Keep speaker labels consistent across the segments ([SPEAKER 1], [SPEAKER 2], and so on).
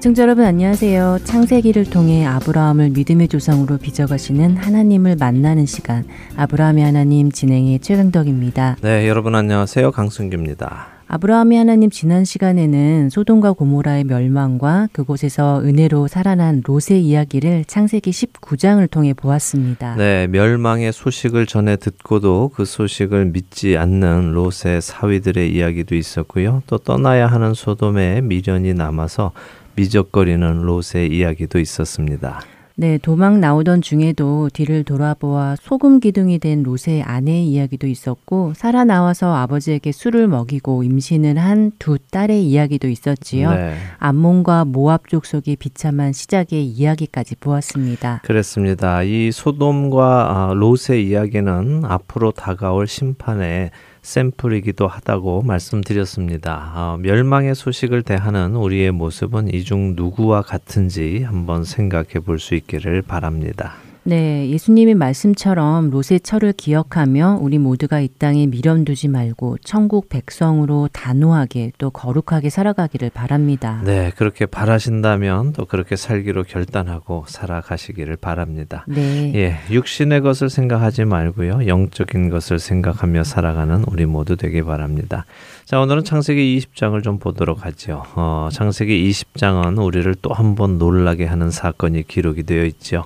[SPEAKER 1] 애청자 여러분 안녕하세요. 창세기를 통해 아브라함을 믿음의 조상으로 빚어가시는 하나님을 만나는 시간 아브라함의 하나님 진행의 최강덕입니다.
[SPEAKER 2] 네, 여러분 안녕하세요. 강승규입니다.
[SPEAKER 1] 아브라함의 하나님 지난 시간에는 소돔과 고모라의 멸망과 그곳에서 은혜로 살아난 롯의 이야기를 창세기 19장을 통해 보았습니다.
[SPEAKER 2] 네, 멸망의 소식을 전해 듣고도 그 소식을 믿지 않는 롯의 사위들의 이야기도 있었고요. 또 떠나야 하는 소돔에 미련이 남아서 미적거리는 롯의 이야기도 있었습니다.
[SPEAKER 1] 네, 도망 나오던 중에도 뒤를 돌아보아 소금 기둥이 된 롯의 아내의 이야기도 있었고 살아 나와서 아버지에게 술을 먹이고 임신을 한 두 딸의 이야기도 있었지요. 네. 암몬과 모압 족속의 비참한 시작의 이야기까지 보았습니다.
[SPEAKER 2] 그렇습니다. 이 소돔과 아, 롯의 이야기는 앞으로 다가올 심판에 샘플이기도 하다고 말씀드렸습니다. 어, 멸망의 소식을 대하는 우리의 모습은 이중 누구와 같은지 한번 생각해 볼 수 있기를 바랍니다.
[SPEAKER 1] 네, 예수님의 말씀처럼 롯의 철을 기억하며 우리 모두가 이 땅에 미련 두지 말고 천국 백성으로 단호하게 또 거룩하게 살아가기를 바랍니다.
[SPEAKER 2] 네, 그렇게 바라신다면 또 그렇게 살기로 결단하고 살아가시기를 바랍니다.
[SPEAKER 1] 네.
[SPEAKER 2] 예, 육신의 것을 생각하지 말고요. 영적인 것을 생각하며 살아가는 우리 모두 되기 바랍니다. 자, 오늘은 창세기 20장을 좀 보도록 하죠. 어, 창세기 20장은 우리를 또 한 번 놀라게 하는 사건이 기록이 되어 있죠.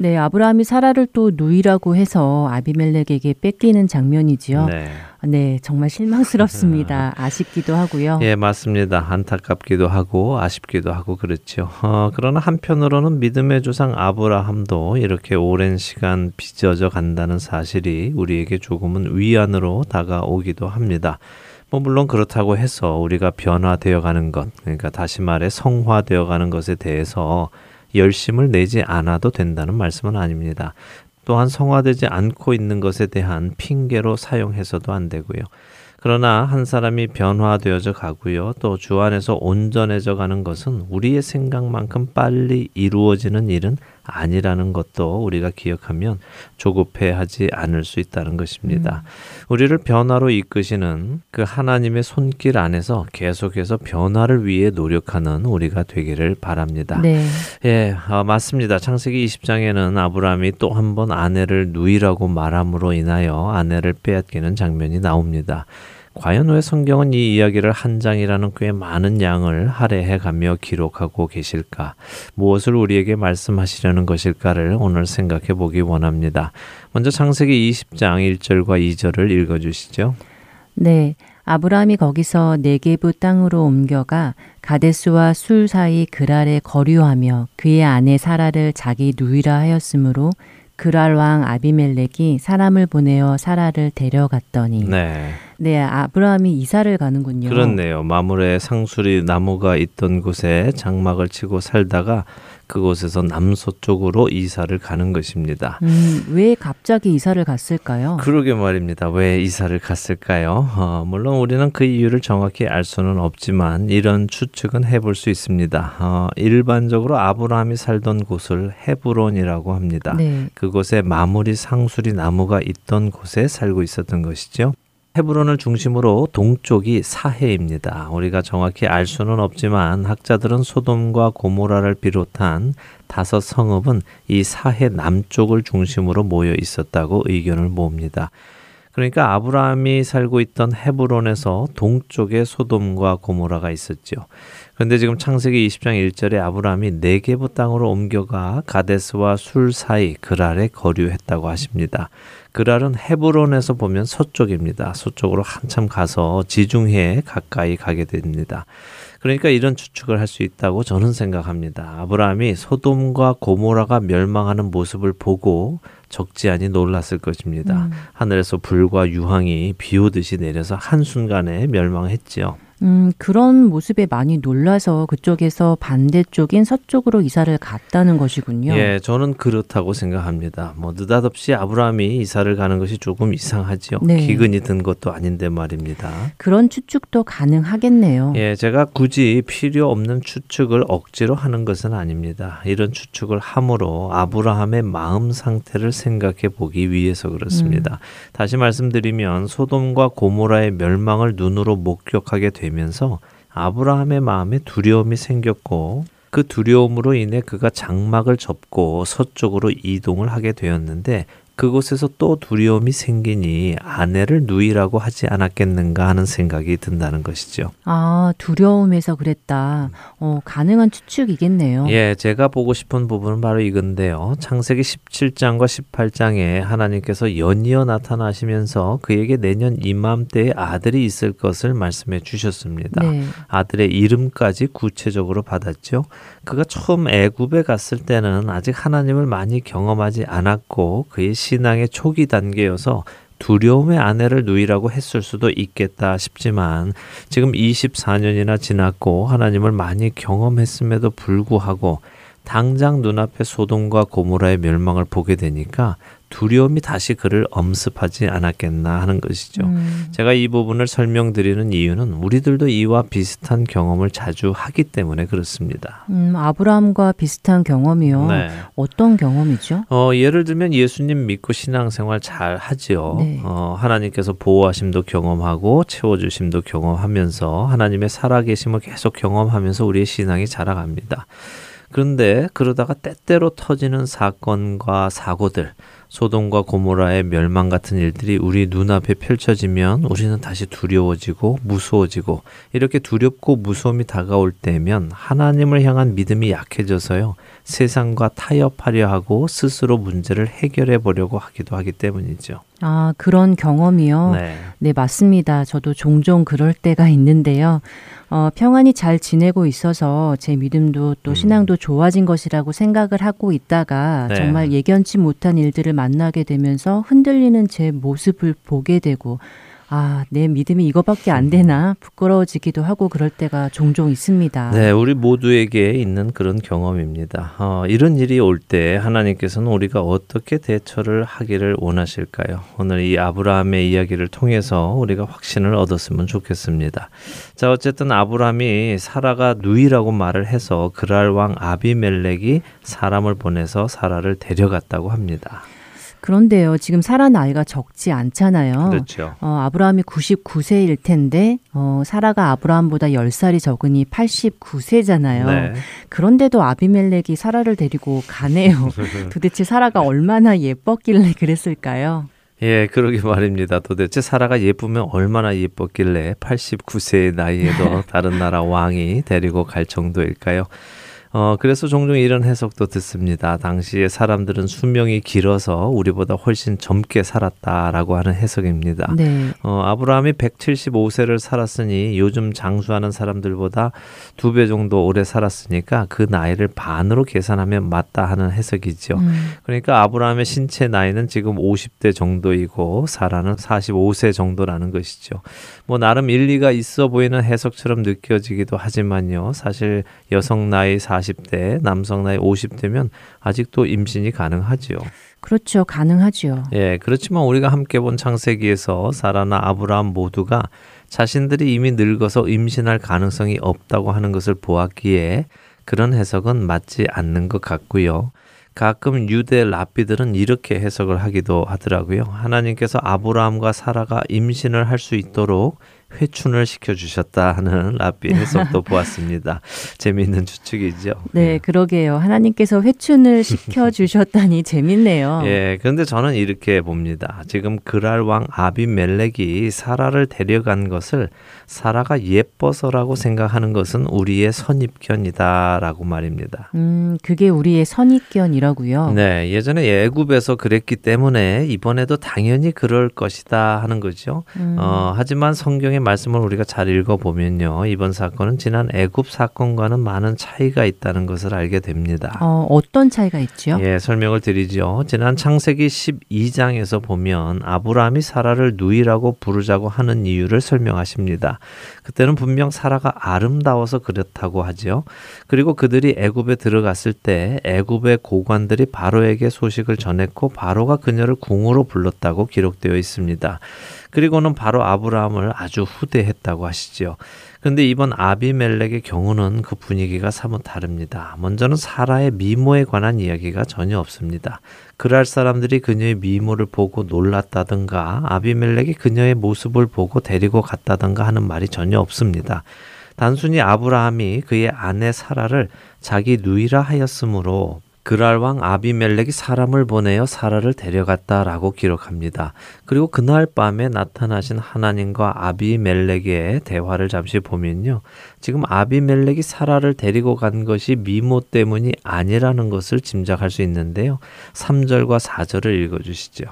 [SPEAKER 1] 네, 아브라함이 사라를 또 누이라고 해서 아비멜렉에게 뺏기는 장면이지요. 네. 네, 정말 실망스럽습니다. 아쉽기도 하고요.
[SPEAKER 2] 예, 맞습니다. 안타깝기도 하고 아쉽기도 하고 그렇죠. 어, 그러나 한편으로는 믿음의 조상 아브라함도 이렇게 오랜 시간 빚어져 간다는 사실이 우리에게 조금은 위안으로 다가오기도 합니다. 뭐 물론 그렇다고 해서 우리가 변화되어 가는 것, 그러니까 다시 말해 성화되어 가는 것에 대해서 열심을 내지 않아도 된다는 말씀은 아닙니다. 또한 성화되지 않고 있는 것에 대한 핑계로 사용해서도 안 되고요. 그러나 한 사람이 변화되어져 가고요. 또 주 안에서 온전해져 가는 것은 우리의 생각만큼 빨리 이루어지는 일은 아니라는 것도 우리가 기억하면 조급해하지 않을 수 있다는 것입니다. 음. 우리를 변화로 이끄시는 그 하나님의 손길 안에서 계속해서 변화를 위해 노력하는 우리가 되기를 바랍니다.
[SPEAKER 1] 네.
[SPEAKER 2] 예, 어, 맞습니다. 창세기 20장에는 아브라함이 또 한 번 아내를 누이라고 말함으로 인하여 아내를 빼앗기는 장면이 나옵니다. 과연 왜 성경은 이 이야기를 한 장이라는 꽤 많은 양을 할애해 가며 기록하고 계실까? 무엇을 우리에게 말씀하시려는 것일까를 오늘 생각해 보기 원합니다. 먼저 창세기 20장 1절과 2절을 읽어 주시죠.
[SPEAKER 1] 네. 아브라함이 거기서 네게부 땅으로 옮겨가 가데스와 술 사이 그랄에 거류하며 그의 아내 사라를 자기 누이라 하였으므로 그랄 왕 아비멜렉이 사람을 보내어 사라를 데려갔더니
[SPEAKER 2] 네.
[SPEAKER 1] 네, 아브라함이 이사를 가는군요.
[SPEAKER 2] 그렇네요. 마물에 상수리 나무가 있던 곳에 장막을 치고 살다가 그곳에서 남서쪽으로 이사를 가는 것입니다.
[SPEAKER 1] 음, 왜 갑자기 이사를 갔을까요?
[SPEAKER 2] 그러게 말입니다. 왜 이사를 갔을까요? 어, 물론 우리는 그 이유를 정확히 알 수는 없지만 이런 추측은 해볼 수 있습니다. 어, 일반적으로 아브라함이 살던 곳을 헤브론이라고 합니다.
[SPEAKER 1] 네.
[SPEAKER 2] 그곳에 마무리 상수리 나무가 있던 곳에 살고 있었던 것이죠. 헤브론을 중심으로 동쪽이 사해입니다. 우리가 정확히 알 수는 없지만 학자들은 소돔과 고모라를 비롯한 다섯 성읍은 이 사해 남쪽을 중심으로 모여 있었다고 의견을 모읍니다. 그러니까 아브라함이 살고 있던 헤브론에서 동쪽에 소돔과 고모라가 있었죠. 그 런데 지금 창세기 20장 1절에 아브라함이 네게부 땅으로 옮겨가 가데스와 술 사이 그랄에 거류했다고 하십니다. 그랄은 헤브론에서 보면 서쪽입니다. 서쪽으로 한참 가서 지중해에 가까이 가게 됩니다. 그러니까 이런 추측을 할 수 있다고 저는 생각합니다. 아브라함이 소돔과 고모라가 멸망하는 모습을 보고 적지 않이 놀랐을 것입니다.
[SPEAKER 1] 음.
[SPEAKER 2] 하늘에서 불과 유황이 비 오듯이 내려서 한순간에 멸망했지요.
[SPEAKER 1] 음, 그런 모습에 많이 놀라서 그쪽에서 반대쪽인 서쪽으로 이사를 갔다는 것이군요.
[SPEAKER 2] 예, 저는 그렇다고 생각합니다. 뭐 느닷없이 아브라함이 이사를 가는 것이 조금 이상하지요.
[SPEAKER 1] 네.
[SPEAKER 2] 기근이 든 것도 아닌데 말입니다.
[SPEAKER 1] 그런 추측도 가능하겠네요.
[SPEAKER 2] 예, 제가 굳이 필요 없는 추측을 억지로 하는 것은 아닙니다. 이런 추측을 함으로 아브라함의 마음 상태를 생각해 보기 위해서 그렇습니다. 다시 말씀드리면 소돔과 고모라의 멸망을 눈으로 목격하게 되면 서 아브라함의 마음에 두려움이 생겼고 그 두려움으로 인해 그가 장막을 접고 서쪽으로 이동을 하게 되었는데 그곳에서 또 두려움이 생기니 아내를 누이라고 하지 않았겠는가 하는 생각이 든다는 것이죠.
[SPEAKER 1] 아, 두려움에서 그랬다. 어, 가능한 추측이겠네요.
[SPEAKER 2] 예, 제가 보고 싶은 부분은 바로 이건데요. 창세기 17장과 18장에 하나님께서 연이어 나타나시면서 그에게 내년 이맘때에 아들이 있을 것을 말씀해 주셨습니다.
[SPEAKER 1] 네.
[SPEAKER 2] 아들의 이름까지 구체적으로 받았죠. 그가 처음 애굽에 갔을 때는 아직 하나님을 많이 경험하지 않았고 그의 신앙의 초기 단계여서 두려움의 아내를 누이라고 했을 수도 있겠다 싶지만 지금 24년이나 지났고 하나님을 많이 경험했음에도 불구하고 당장 눈앞에 소돔과 고모라의 멸망을 보게 되니까 두려움이 다시 그를 엄습하지 않았겠나 하는 것이죠.
[SPEAKER 1] 음,
[SPEAKER 2] 제가 이 부분을 설명드리는 이유는 우리들도 이와 비슷한 경험을 자주 하기 때문에 그렇습니다.
[SPEAKER 1] 음, 아브라함과 비슷한 경험이요.
[SPEAKER 2] 네.
[SPEAKER 1] 어떤 경험이죠?
[SPEAKER 2] 어, 예를 들면 예수님 믿고 신앙생활 잘 하지요.
[SPEAKER 1] 네.
[SPEAKER 2] 어, 하나님께서 보호하심도 경험하고 채워주심도 경험하면서 하나님의 살아계심을 계속 경험하면서 우리의 신앙이 자라갑니다. 그런데 그러다가 때때로 터지는 사건과 사고들, 소돔과 고모라의 멸망 같은 일들이 우리 눈앞에 펼쳐지면 우리는 다시 두려워지고 무서워지고 이렇게 두렵고 무서움이 다가올 때면 하나님을 향한 믿음이 약해져서요. 세상과 타협하려 하고 스스로 문제를 해결해 보려고 하기도 하기 때문이죠.
[SPEAKER 1] 아, 그런 경험이요.
[SPEAKER 2] 네.
[SPEAKER 1] 네, 맞습니다. 저도 종종 그럴 때가 있는데요. 어, 평안히 잘 지내고 있어서 제 믿음도 또
[SPEAKER 2] 음.
[SPEAKER 1] 신앙도 좋아진 것이라고 생각을 하고 있다가
[SPEAKER 2] 네.
[SPEAKER 1] 정말 예견치 못한 일들을 만나게 되면서 흔들리는 제 모습을 보게 되고 아, 내 믿음이 이거밖에 안 되나 부끄러워지기도 하고 그럴 때가 종종 있습니다.
[SPEAKER 2] 네, 우리 모두에게 있는 그런 경험입니다. 어, 이런 일이 올 때 하나님께서는 우리가 어떻게 대처를 하기를 원하실까요? 오늘 이 아브라함의 이야기를 통해서 우리가 확신을 얻었으면 좋겠습니다. 자, 어쨌든 아브라함이 사라가 누이라고 말을 해서 그랄 왕 아비멜렉이 사람을 보내서 사라를 데려갔다고 합니다.
[SPEAKER 1] 그런데요, 지금 사라 나이가 적지 않잖아요.
[SPEAKER 2] 그렇죠.
[SPEAKER 1] 어, 아브라함이 99세일 텐데 어, 사라가 아브라함보다 10살이 적으니 89세잖아요.
[SPEAKER 2] 네.
[SPEAKER 1] 그런데도 아비멜렉이 사라를 데리고 가네요. 도대체 사라가 얼마나 예뻤길래 그랬을까요?
[SPEAKER 2] 예, 그러게 말입니다. 도대체 사라가 예쁘면 얼마나 예뻤길래 89세의 나이에도 다른 나라 왕이 데리고 갈 정도일까요? 어, 그래서 종종 이런 해석도 듣습니다. 당시에 사람들은 수명이 길어서 우리보다 훨씬 젊게 살았다라고 하는 해석입니다.
[SPEAKER 1] 네.
[SPEAKER 2] 어, 아브라함이 175세를 살았으니 요즘 장수하는 사람들보다 두 배 정도 오래 살았으니까 그 나이를 반으로 계산하면 맞다 하는 해석이죠.
[SPEAKER 1] 음,
[SPEAKER 2] 그러니까 아브라함의 신체 나이는 지금 50대 정도이고 사라는 45세 정도라는 것이죠. 뭐 나름 일리가 있어 보이는 해석처럼 느껴지기도 하지만요. 사실 여성 나이 40대, 남성 나이 50대면 아직도 임신이 가능하지요.
[SPEAKER 1] 그렇죠. 가능하지요.
[SPEAKER 2] 예, 그렇지만 우리가 함께 본 창세기에서 사라나 아브라함 모두가 자신들이 이미 늙어서 임신할 가능성이 없다고 하는 것을 보았기에 그런 해석은 맞지 않는 것 같고요. 가끔 유대 랍비들은 이렇게 해석을 하기도 하더라고요. 하나님께서 아브라함과 사라가 임신을 할 수 있도록 회춘을 시켜주셨다 하는 랍비 해석도 보았습니다. 재미있는 추측이죠.
[SPEAKER 1] 네, 그러게요. 하나님께서 회춘을 시켜 주셨다니 재밌네요.
[SPEAKER 2] 예, 그런데 저는 이렇게 봅니다. 지금 그랄 왕 아비멜렉이 사라를 데려간 것을 사라가 예뻐서라고 생각하는 것은 우리의 선입견이다라고 말입니다.
[SPEAKER 1] 음, 그게 우리의 선입견이라고요.
[SPEAKER 2] 네, 예전에 애굽에서 그랬기 때문에 이번에도 당연히 그럴 것이다 하는 거죠.
[SPEAKER 1] 음,
[SPEAKER 2] 어, 하지만 성경에 16장의 말씀을 우리가 잘 읽어보면요. 이번 사건은 지난 애굽 사건과는 많은 차이가 있다는 것을 알게 됩니다.
[SPEAKER 1] 어, 어떤 차이가 있죠?
[SPEAKER 2] 예, 설명을 드리죠. 지난 창세기 12장에서 보면 아브라함이 사라를 누이라고 부르자고 하는 이유를 설명하십니다. 그때는 분명 사라가 아름다워서 그렇다고 하죠. 그리고 그들이 애굽에 들어갔을 때 애굽의 고관들이 바로에게 소식을 전했고 바로가 그녀를 궁으로 불렀다고 기록되어 있습니다. 그리고는 바로 아브라함을 아주 후대했다고 하시지요. 근데 이번 아비멜렉의 경우는 그 분위기가 사뭇 다릅니다. 먼저는 사라의 미모에 관한 이야기가 전혀 없습니다. 그랄 사람들이 그녀의 미모를 보고 놀랐다든가 아비멜렉이 그녀의 모습을 보고 데리고 갔다든가 하는 말이 전혀 없습니다. 단순히 아브라함이 그의 아내 사라를 자기 누이라 하였으므로 그랄 왕 아비멜렉이 사람을 보내어 사라를 데려갔다라고 기록합니다. 그리고 그날 밤에 나타나신 하나님과 아비멜렉의 대화를 잠시 보면요. 지금 아비멜렉이 사라를 데리고 간 것이 미모 때문이 아니라는 것을 짐작할 수 있는데요. 3절과 4절을 읽어 주시죠.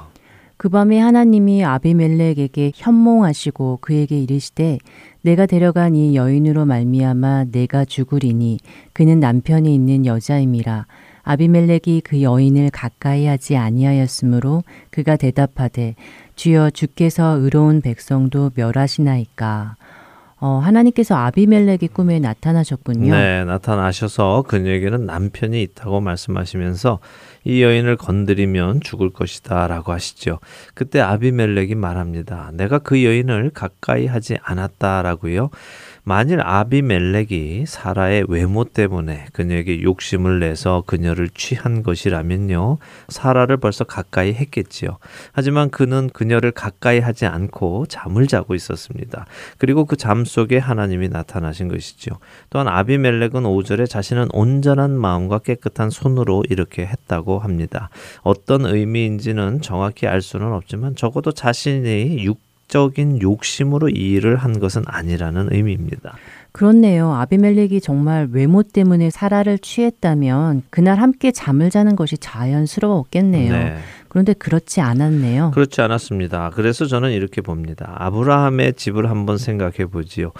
[SPEAKER 1] 그 밤에 하나님이 아비멜렉에게 현몽하시고 그에게 이르시되 내가 데려간 이 여인으로 말미암아 내가 죽으리니 그는 남편이 있는 여자임이라 아비멜렉이 그 여인을 가까이 하지 아니하였으므로 그가 대답하되 주여 주께서 의로운 백성도 멸하시나이까 어, 하나님께서 아비멜렉의 꿈에 나타나셨군요.
[SPEAKER 2] 네, 나타나셔서 그녀에게는 남편이 있다고 말씀하시면서 이 여인을 건드리면 죽을 것이다 라고 하시죠. 그때 아비멜렉이 말합니다. 내가 그 여인을 가까이 하지 않았다 라고요. 만일 아비멜렉이 사라의 외모 때문에 그녀에게 욕심을 내서 그녀를 취한 것이라면요. 사라를 벌써 가까이 했겠지요. 하지만 그는 그녀를 가까이 하지 않고 잠을 자고 있었습니다. 그리고 그 잠 속에 하나님이 나타나신 것이죠. 또한 아비멜렉은 5절에 자신은 온전한 마음과 깨끗한 손으로 이렇게 했다고 합니다. 어떤 의미인지는 정확히 알 수는 없지만 적어도 자신이 육 적인 욕심으로 이 일을 한 것은 아니라는 의미입니다.
[SPEAKER 1] 그렇네요. 아비멜렉이 정말 외모 때문에 사라를 취했다면 그날 함께 잠을 자는 것이 자연스러웠겠네요. 네. 그런데 그렇지 않았네요.
[SPEAKER 2] 그렇지 않았습니다. 그래서 저는 이렇게 봅니다. 아브라함의 집을 한번 생각해 보지요.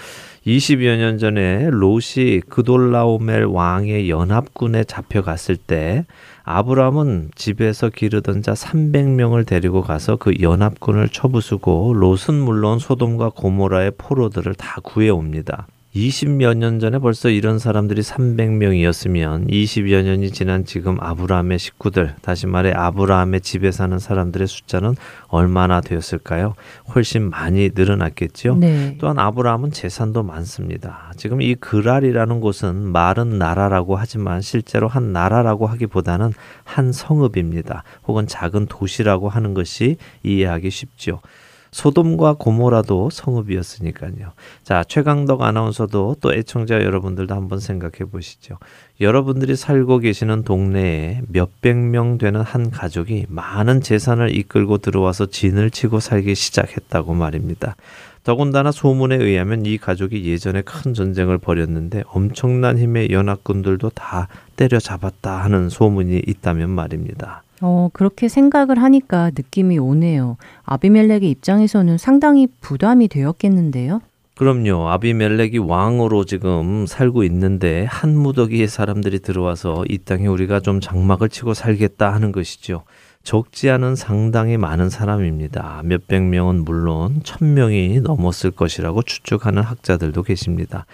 [SPEAKER 2] 20여 년 전에 롯이 그돌라오멜 왕의 연합군에 잡혀갔을 때 아브라함은 집에서 기르던 자 300명을 데리고 가서 그 연합군을 쳐부수고 롯은 물론 소돔과 고모라의 포로들을 다 구해옵니다. 20여 년 전에 벌써 이런 사람들이 300명이었으면 20여 년이 지난 지금 아브라함의 식구들, 다시 말해 아브라함의 집에 사는 사람들의 숫자는 얼마나 되었을까요? 훨씬 많이 늘어났겠죠. 네. 또한 아브라함은 재산도 많습니다. 지금 이 그랄이라는 곳은 말은 나라라고 하지만 실제로 한 나라라고 하기보다는 한 성읍입니다. 혹은 작은 도시라고 하는 것이 이해하기 쉽죠. 소돔과 고모라도 성읍이었으니까요. 자, 최강덕 아나운서도 또 애청자 여러분들도 한번 생각해 보시죠. 여러분들이 살고 계시는 동네에 몇백 명 되는 한 가족이 많은 재산을 이끌고 들어와서 진을 치고 살기 시작했다고 말입니다. 더군다나 소문에 의하면 이 가족이 예전에 큰 전쟁을 벌였는데 엄청난 힘의 연합군들도 다 때려잡았다 하는 소문이 있다면 말입니다.
[SPEAKER 1] 어, 그렇게 생각을 하니까 느낌이 오네요. 아비멜렉의 입장에서는 상당히 부담이 되었겠는데요?
[SPEAKER 2] 그럼요. 아비멜렉이 왕으로 지금 살고 있는데 한 무더기의 사람들이 들어와서 이 땅에 우리가 좀 장막을 치고 살겠다 하는 것이죠. 적지 않은 상당히 많은 사람입니다. 몇백 명은 물론 천 명이 넘었을 것이라고 추측하는 학자들도 계십니다.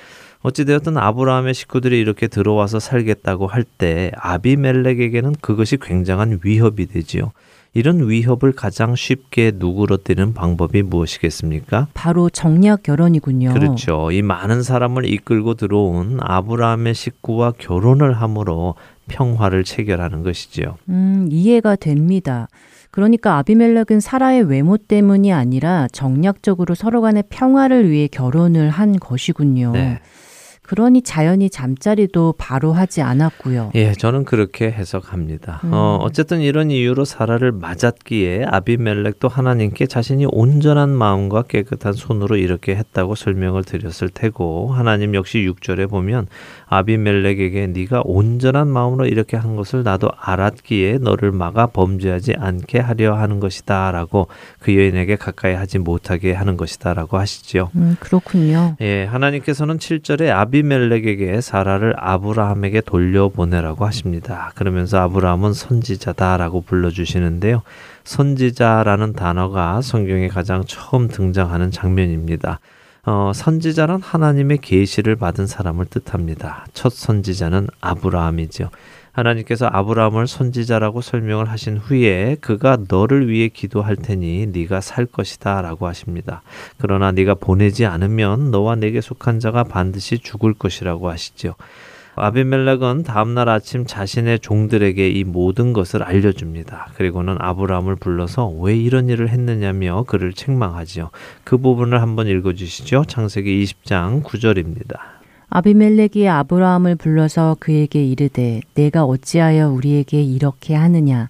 [SPEAKER 2] 어찌되었든 아브라함의 식구들이 이렇게 들어와서 살겠다고 할 때 아비멜렉에게는 그것이 굉장한 위협이 되지요. 이런 위협을 가장 쉽게 누그러뜨리는 방법이 무엇이겠습니까?
[SPEAKER 1] 바로 정략 결혼이군요.
[SPEAKER 2] 그렇죠. 이 많은 사람을 이끌고 들어온 아브라함의 식구와 결혼을 함으로 평화를 체결하는 것이지요.
[SPEAKER 1] 음, 이해가 됩니다. 그러니까 아비멜렉은 사라의 외모 때문이 아니라 정략적으로 서로 간의 평화를 위해 결혼을 한 것이군요. 네. 그러니 자연히 잠자리도 바로 하지 않았고요.
[SPEAKER 2] 예, 저는 그렇게 해석합니다. 음. 어, 어쨌든 이런 이유로 사라를 맞았기에 아비멜렉도 하나님께 자신이 온전한 마음과 깨끗한 손으로 이렇게 했다고 설명을 드렸을 테고 하나님 역시 6절에 보면 아비멜렉에게 네가 온전한 마음으로 이렇게 한 것을 나도 알았기에 너를 막아 범죄하지 않게 하려 하는 것이다라고 그 여인에게 가까이 하지 못하게 하는 것이다라고 하시지요.
[SPEAKER 1] 음, 그렇군요.
[SPEAKER 2] 예, 하나님께서는 7절에 아비 멜렉에게 사라를 아브라함에게 돌려보내라고 하십니다. 그러면서 아브라함은 선지자다라고 불러주시는데요. 선지자라는 단어가 성경에 가장 처음 등장하는 장면입니다. 어, 선지자는 하나님의 계시를 받은 사람을 뜻합니다. 첫 선지자는 아브라함이죠. 하나님께서 아브라함을 선지자라고 설명을 하신 후에 그가 너를 위해 기도할 테니 네가 살 것이다라고 하십니다. 그러나 네가 보내지 않으면 너와 내게 속한 자가 반드시 죽을 것이라고 하시죠. 아비멜렉은 다음날 아침 자신의 종들에게 이 모든 것을 알려줍니다. 그리고는 아브라함을 불러서 왜 이런 일을 했느냐며 그를 책망하지요. 그 부분을 한번 읽어주시죠. 창세기 20장 9절입니다.
[SPEAKER 1] 아비멜렉이 아브라함을 불러서 그에게 이르되 내가 어찌하여 우리에게 이렇게 하느냐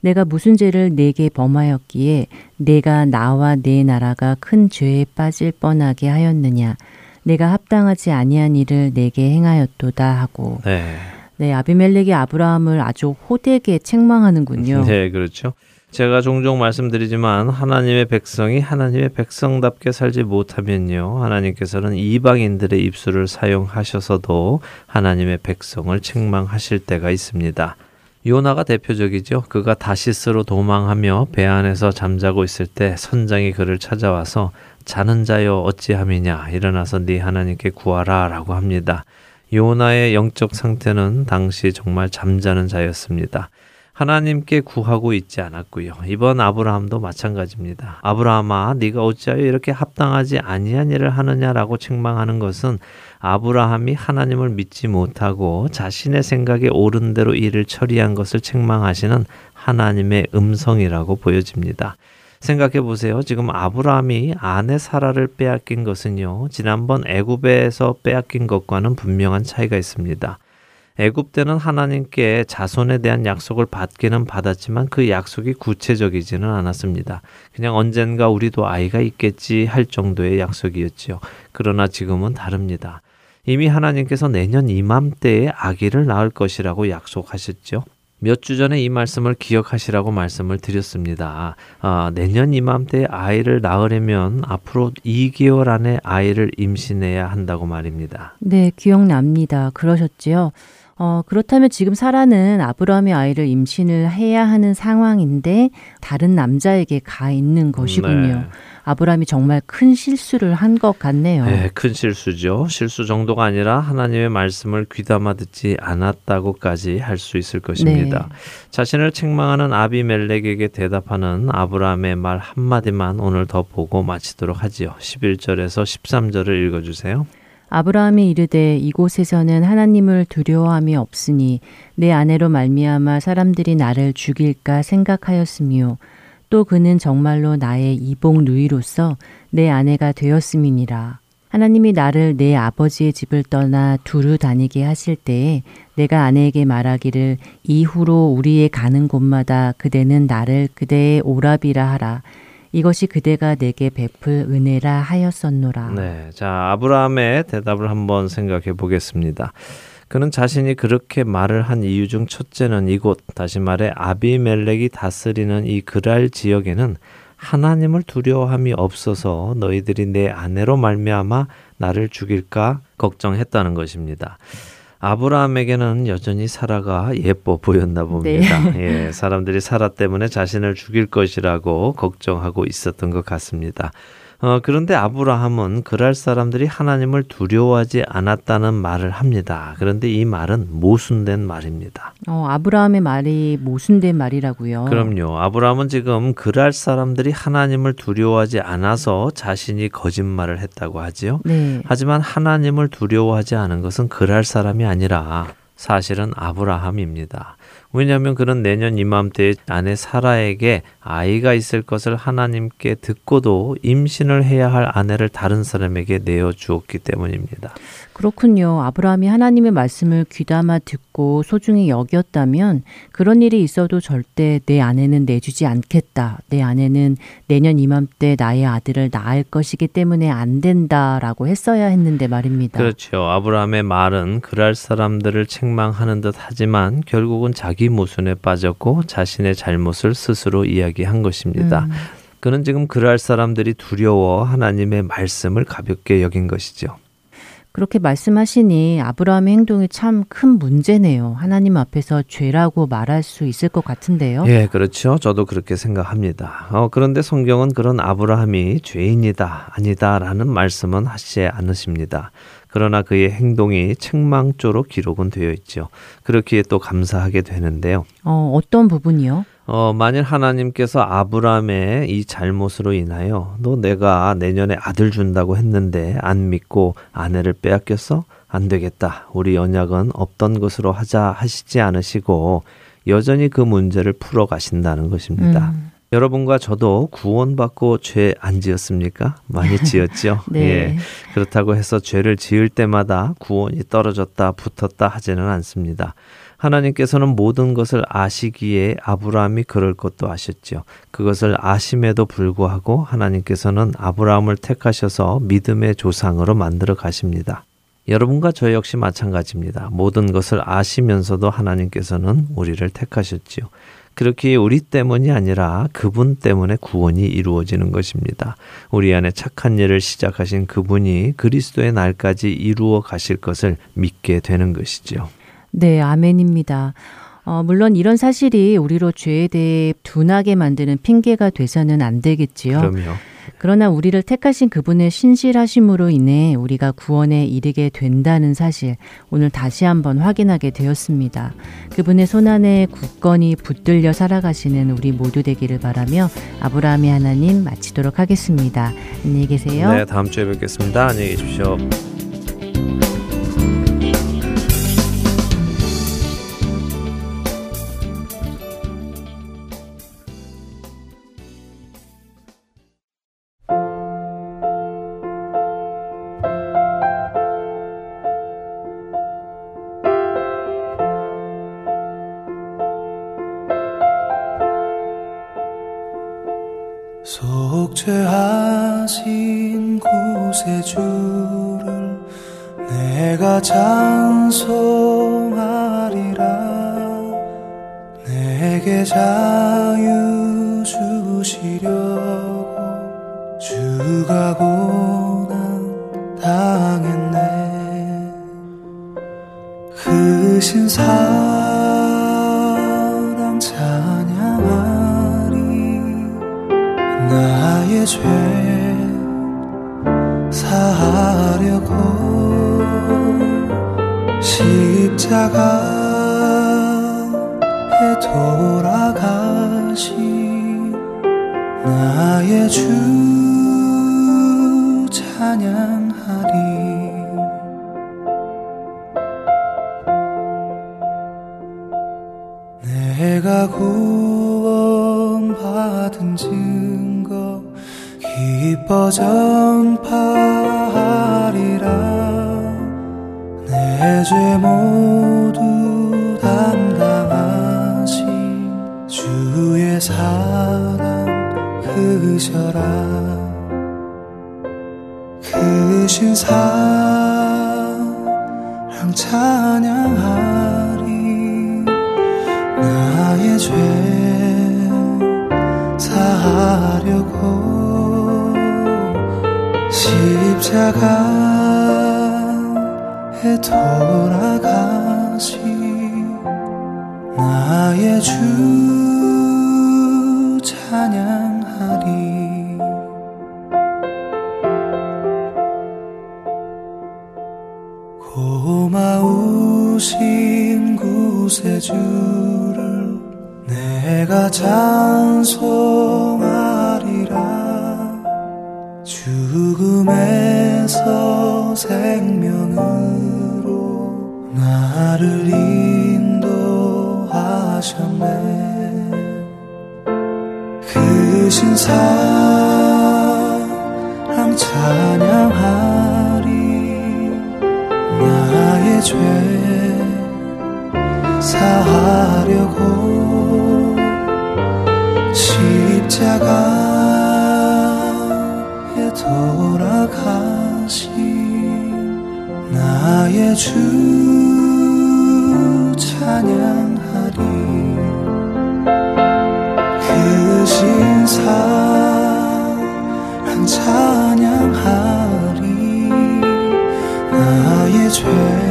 [SPEAKER 1] 내가 무슨 죄를 내게 범하였기에 내가 나와 내 나라가 큰 죄에 빠질 뻔하게 하였느냐 내가 합당하지 아니한 일을 내게 행하였도다 하고 네. 네, 아비멜렉이 아브라함을 아주 호되게 책망하는군요.
[SPEAKER 2] 네, 그렇죠. 제가 종종 말씀드리지만 하나님의 백성이 하나님의 백성답게 살지 못하면요. 하나님께서는 이방인들의 입술을 사용하셔서도 하나님의 백성을 책망하실 때가 있습니다. 요나가 대표적이죠. 그가 다시스로 도망하며 배 안에서 잠자고 있을 때 선장이 그를 찾아와서 자는 자여 어찌함이냐 일어나서 네 하나님께 구하라라고 합니다. 요나의 영적 상태는 당시 정말 잠자는 자였습니다. 하나님께 구하고 있지 않았고요. 이번 아브라함도 마찬가지입니다. 아브라함아 네가 어찌하여 이렇게 합당하지 아니한 일을 하느냐라고 책망하는 것은 아브라함이 하나님을 믿지 못하고 자신의 생각에 옳은 대로 일을 처리한 것을 책망하시는 하나님의 음성이라고 보여집니다. 생각해 보세요. 지금 아브라함이 아내 사라를 빼앗긴 것은요. 지난번 애굽에서 빼앗긴 것과는 분명한 차이가 있습니다. 애굽 때는 하나님께 자손에 대한 약속을 받기는 받았지만 그 약속이 구체적이지는 않았습니다. 그냥 언젠가 우리도 아이가 있겠지 할 정도의 약속이었지요. 그러나 지금은 다릅니다. 이미 하나님께서 내년 이맘때에 아기를 낳을 것이라고 약속하셨죠. 몇주 전에 이 말씀을 기억하시라고 말씀을 드렸습니다. 아, 내년 이맘때 아이를 낳으려면 앞으로 2개월 안에 아이를 임신해야 한다고 말입니다.
[SPEAKER 1] 네, 기억납니다. 그러셨지요. 어, 그렇다면 지금 사라는 아브라함의 아이를 임신을 해야 하는 상황인데 다른 남자에게 가 있는 것이군요. 네. 아브라함이 정말 큰 실수를 한 것 같네요.
[SPEAKER 2] 네, 큰 실수죠. 실수 정도가 아니라 하나님의 말씀을 귀담아 듣지 않았다고까지 할 수 있을 것입니다. 네. 자신을 책망하는 아비멜렉에게 대답하는 아브라함의 말 한마디만 오늘 더 보고 마치도록 하지요. 11절에서 13절을 읽어 주세요.
[SPEAKER 1] 아브라함이 이르되 이곳에서는 하나님을 두려워함이 없으니 내 아내로 말미암아 사람들이 나를 죽일까 생각하였으며 또 그는 정말로 나의 이복 누이로서 내 아내가 되었음이니라. 하나님이 나를 내 아버지의 집을 떠나 두루 다니게 하실 때에 내가 아내에게 말하기를 이후로 우리의 가는 곳마다 그대는 나를 그대의 오랍이라 하라. 이것이 그대가 내게 베풀 은혜라 하였었노라.
[SPEAKER 2] 네. 자, 아브라함의 대답을 한번 생각해 보겠습니다. 그는 자신이 그렇게 말을 한 이유 중 첫째는 이곳 다시 말해 아비멜렉이 다스리는 이 그랄 지역에는 하나님을 두려워함이 없어서 너희들이 내 아내로 말미암아 나를 죽일까 걱정했다는 것입니다. 아브라함에게는 여전히 사라가 예뻐 보였나 봅니다. 네. 예, 사람들이 사라 때문에 자신을 죽일 것이라고 걱정하고 있었던 것 같습니다. 어, 그런데 아브라함은 그랄 사람들이 하나님을 두려워하지 않았다는 말을 합니다. 그런데 이 말은 모순된 말입니다.
[SPEAKER 1] 어, 아브라함의 말이 모순된 말이라고요?
[SPEAKER 2] 그럼요. 아브라함은 지금 그랄 사람들이 하나님을 두려워하지 않아서 자신이 거짓말을 했다고 하지요. 네. 하지만 하나님을 두려워하지 않은 것은 그랄 사람이 아니라 사실은 아브라함입니다. 왜냐하면 그는 내년 이맘때에 아내 사라에게 아이가 있을 것을 하나님께 듣고도 임신을 해야 할 아내를 다른 사람에게 내어 주었기 때문입니다.
[SPEAKER 1] 그렇군요. 아브라함이 하나님의 말씀을 귀담아 듣고 소중히 여겼다면 그런 일이 있어도 절대 내 아내는 내주지 않겠다. 내 아내는 내년 이맘때 나의 아들을 낳을 것이기 때문에 안 된다라고 했어야 했는데 말입니다.
[SPEAKER 2] 그렇죠. 아브라함의 말은 그럴 사람들을 책망하는 듯 하지만 결국은 자기 모순에 빠졌고 자신의 잘못을 스스로 이야기한 것입니다. 음. 그는 지금 그럴 사람들이 두려워 하나님의 말씀을 가볍게 여긴 것이죠.
[SPEAKER 1] 그렇게 말씀하시니 아브라함의 행동이 참 큰 문제네요. 하나님 앞에서 죄라고 말할 수 있을 것 같은데요.
[SPEAKER 2] 예, 그렇죠. 저도 그렇게 생각합니다. 어, 그런데 성경은 그런 아브라함이 죄인이다, 아니다라는 말씀은 하시지 않으십니다. 그러나 그의 행동이 책망조로 기록은 되어 있죠. 그렇기에 또 감사하게 되는데요.
[SPEAKER 1] 어, 어떤 부분이요?
[SPEAKER 2] 어, 만일 하나님께서 아브라함의 이 잘못으로 인하여 너 내가 내년에 아들 준다고 했는데 안 믿고 아내를 빼앗겼어? 안 되겠다. 우리 언약은 없던 것으로 하자 하시지 않으시고 여전히 그 문제를 풀어 가신다는 것입니다. 음. 여러분과 저도 구원받고 죄 안 지었습니까? 많이 지었죠. 네. 예. 그렇다고 해서 죄를 지을 때마다 구원이 떨어졌다, 붙었다 하지는 않습니다. 하나님께서는 모든 것을 아시기에 아브라함이 그럴 것도 아셨죠. 그것을 아심에도 불구하고 하나님께서는 아브라함을 택하셔서 믿음의 조상으로 만들어 가십니다. 여러분과 저 역시 마찬가지입니다. 모든 것을 아시면서도 하나님께서는 우리를 택하셨지요. 그렇게 우리 때문이 아니라 그분 때문에 구원이 이루어지는 것입니다. 우리 안에 착한 일을 시작하신 그분이 그리스도의 날까지 이루어 가실 것을 믿게 되는 것이지요.
[SPEAKER 1] 네, 아멘입니다. 어, 물론 이런 사실이 우리로 죄에 대해 둔하게 만드는 핑계가 돼서는 안 되겠지요.
[SPEAKER 2] 그럼요.
[SPEAKER 1] 그러나 우리를 택하신 그분의 신실하심으로 인해 우리가 구원에 이르게 된다는 사실 오늘 다시 한번 확인하게 되었습니다. 그분의 손안에 굳건히 붙들려 살아가시는 우리 모두 되기를 바라며 아브라함의 하나님 마치도록 하겠습니다. 안녕히 계세요.
[SPEAKER 2] 네, 다음 주에 뵙겠습니다. 안녕히 계십시오.
[SPEAKER 3] 속죄하신 구세주를 내가 찬송하리라. 내게 자유 주시려고 주가 고난 당했네. 그 신사 죄 사하려고 십자가 내가 찬송하리라. 죽음에서 생명으로 나를 인도하셨네. 하셨네 그 신 사랑 찬양하리. 나의 죄 사하려고 십자가에 돌아가신 나의 주 찬양하리. 그 신사랑 찬양하리. 나의 죄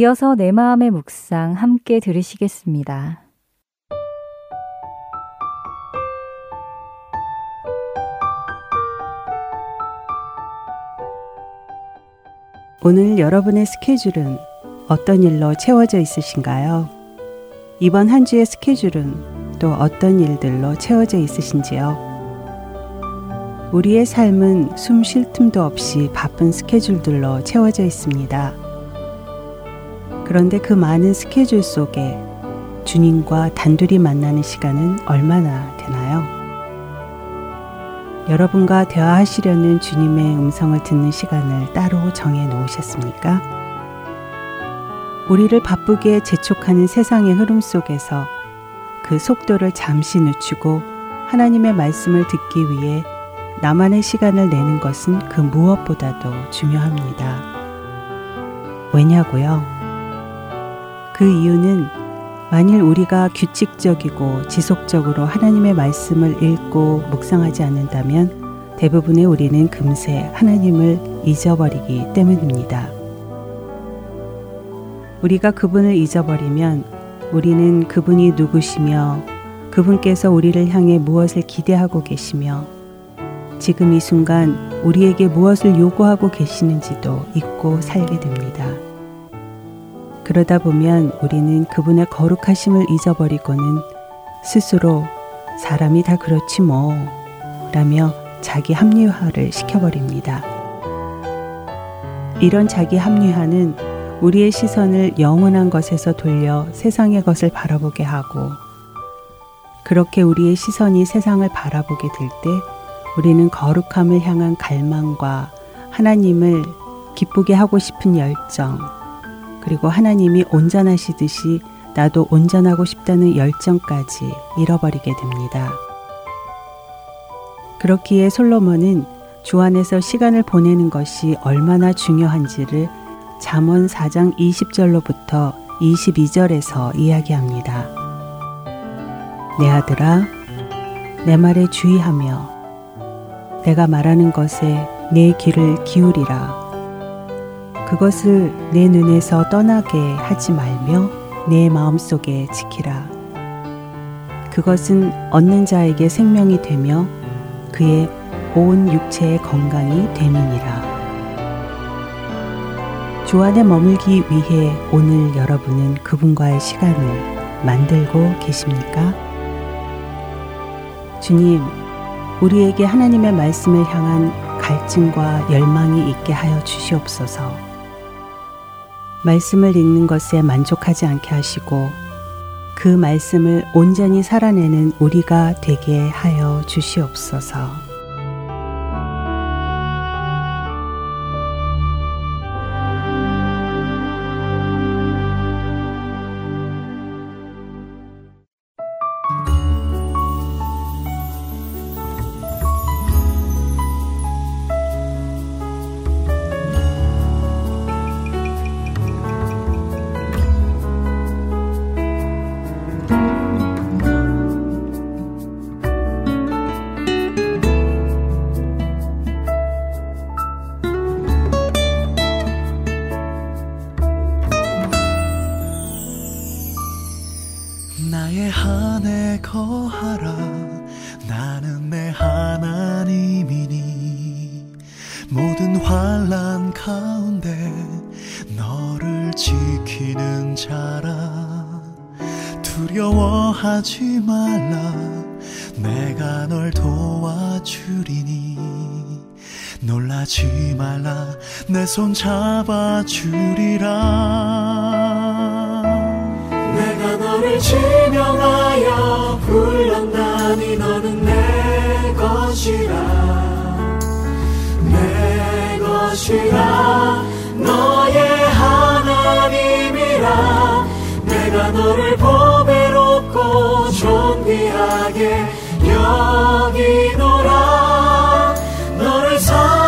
[SPEAKER 4] 이어서 내 마음의 묵상 함께 들으시겠습니다.
[SPEAKER 5] 오늘 여러분의 스케줄은 어떤 일로 채워져 있으신가요? 이번 한 주의 스케줄은 또 어떤 일들로 채워져 있으신지요? 우리의 삶은 숨 쉴 틈도 없이 바쁜 스케줄들로 채워져 있습니다. 그런데 그 많은 스케줄 속에 주님과 단둘이 만나는 시간은 얼마나 되나요? 여러분과 대화하시려는 주님의 음성을 듣는 시간을 따로 정해 놓으셨습니까? 우리를 바쁘게 재촉하는 세상의 흐름 속에서 그 속도를 잠시 늦추고 하나님의 말씀을 듣기 위해 나만의 시간을 내는 것은 그 무엇보다도 중요합니다. 왜냐고요? 그 이유는 만일 우리가 규칙적이고 지속적으로 하나님의 말씀을 읽고 묵상하지 않는다면 대부분의 우리는 금세 하나님을 잊어버리기 때문입니다. 우리가 그분을 잊어버리면 우리는 그분이 누구시며 그분께서 우리를 향해 무엇을 기대하고 계시며 지금 이 순간 우리에게 무엇을 요구하고 계시는지도 잊고 살게 됩니다. 그러다 보면 우리는 그분의 거룩하심을 잊어버리고는 스스로 사람이 다 그렇지 뭐 라며 자기 합리화를 시켜버립니다. 이런 자기 합리화는 우리의 시선을 영원한 것에서 돌려 세상의 것을 바라보게 하고 그렇게 우리의 시선이 세상을 바라보게 될 때 우리는 거룩함을 향한 갈망과 하나님을 기쁘게 하고 싶은 열정, 그리고 하나님이 온전하시듯이 나도 온전하고 싶다는 열정까지 잃어버리게 됩니다. 그렇기에 솔로몬은 주 안에서 시간을 보내는 것이 얼마나 중요한지를 잠언 4장 20절로부터 22절에서 이야기합니다. 내 아들아, 내 말에 주의하며 내가 말하는 것에 내 귀를 기울이라. 그것을 내 눈에서 떠나게 하지 말며 내 마음속에 지키라. 그것은 얻는 자에게 생명이 되며 그의 온 육체의 건강이 됨이니라. 주 안에 머물기 위해 오늘 여러분은 그분과의 시간을 만들고 계십니까? 주님, 우리에게 하나님의 말씀을 향한 갈증과 열망이 있게 하여 주시옵소서. 말씀을 읽는 것에 만족하지 않게 하시고 그 말씀을 온전히 살아내는 우리가 되게 하여 주시옵소서.
[SPEAKER 3] 손 잡아주리라. 내가 너를 지명하여 불렀나니 너는 내 것이라. 내 것이라. 너의 하나님이라. 내가 너를 보배롭고 존귀하게 여기노라. 너를 사랑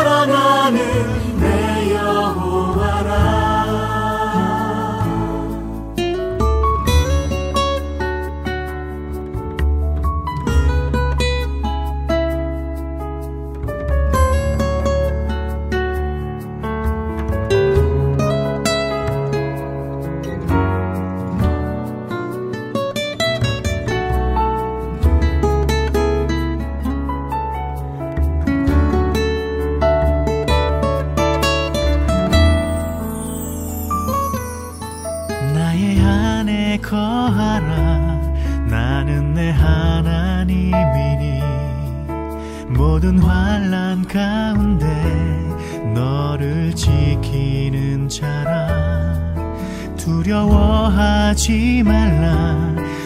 [SPEAKER 3] 두려워하지 말라.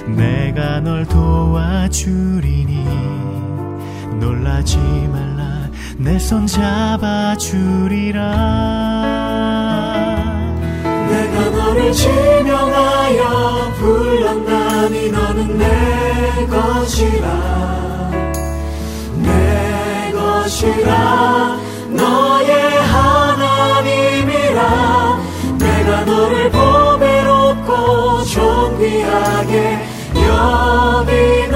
[SPEAKER 3] 내가 널 도와주리니 놀라지 말라. 내 손 잡아주리라. 내가 너를 지명하여 불렀나니 너는 내 것이라. 내 것이라. 너의 하나님이라. 내가 너를 보배롭고 존귀하게 여기노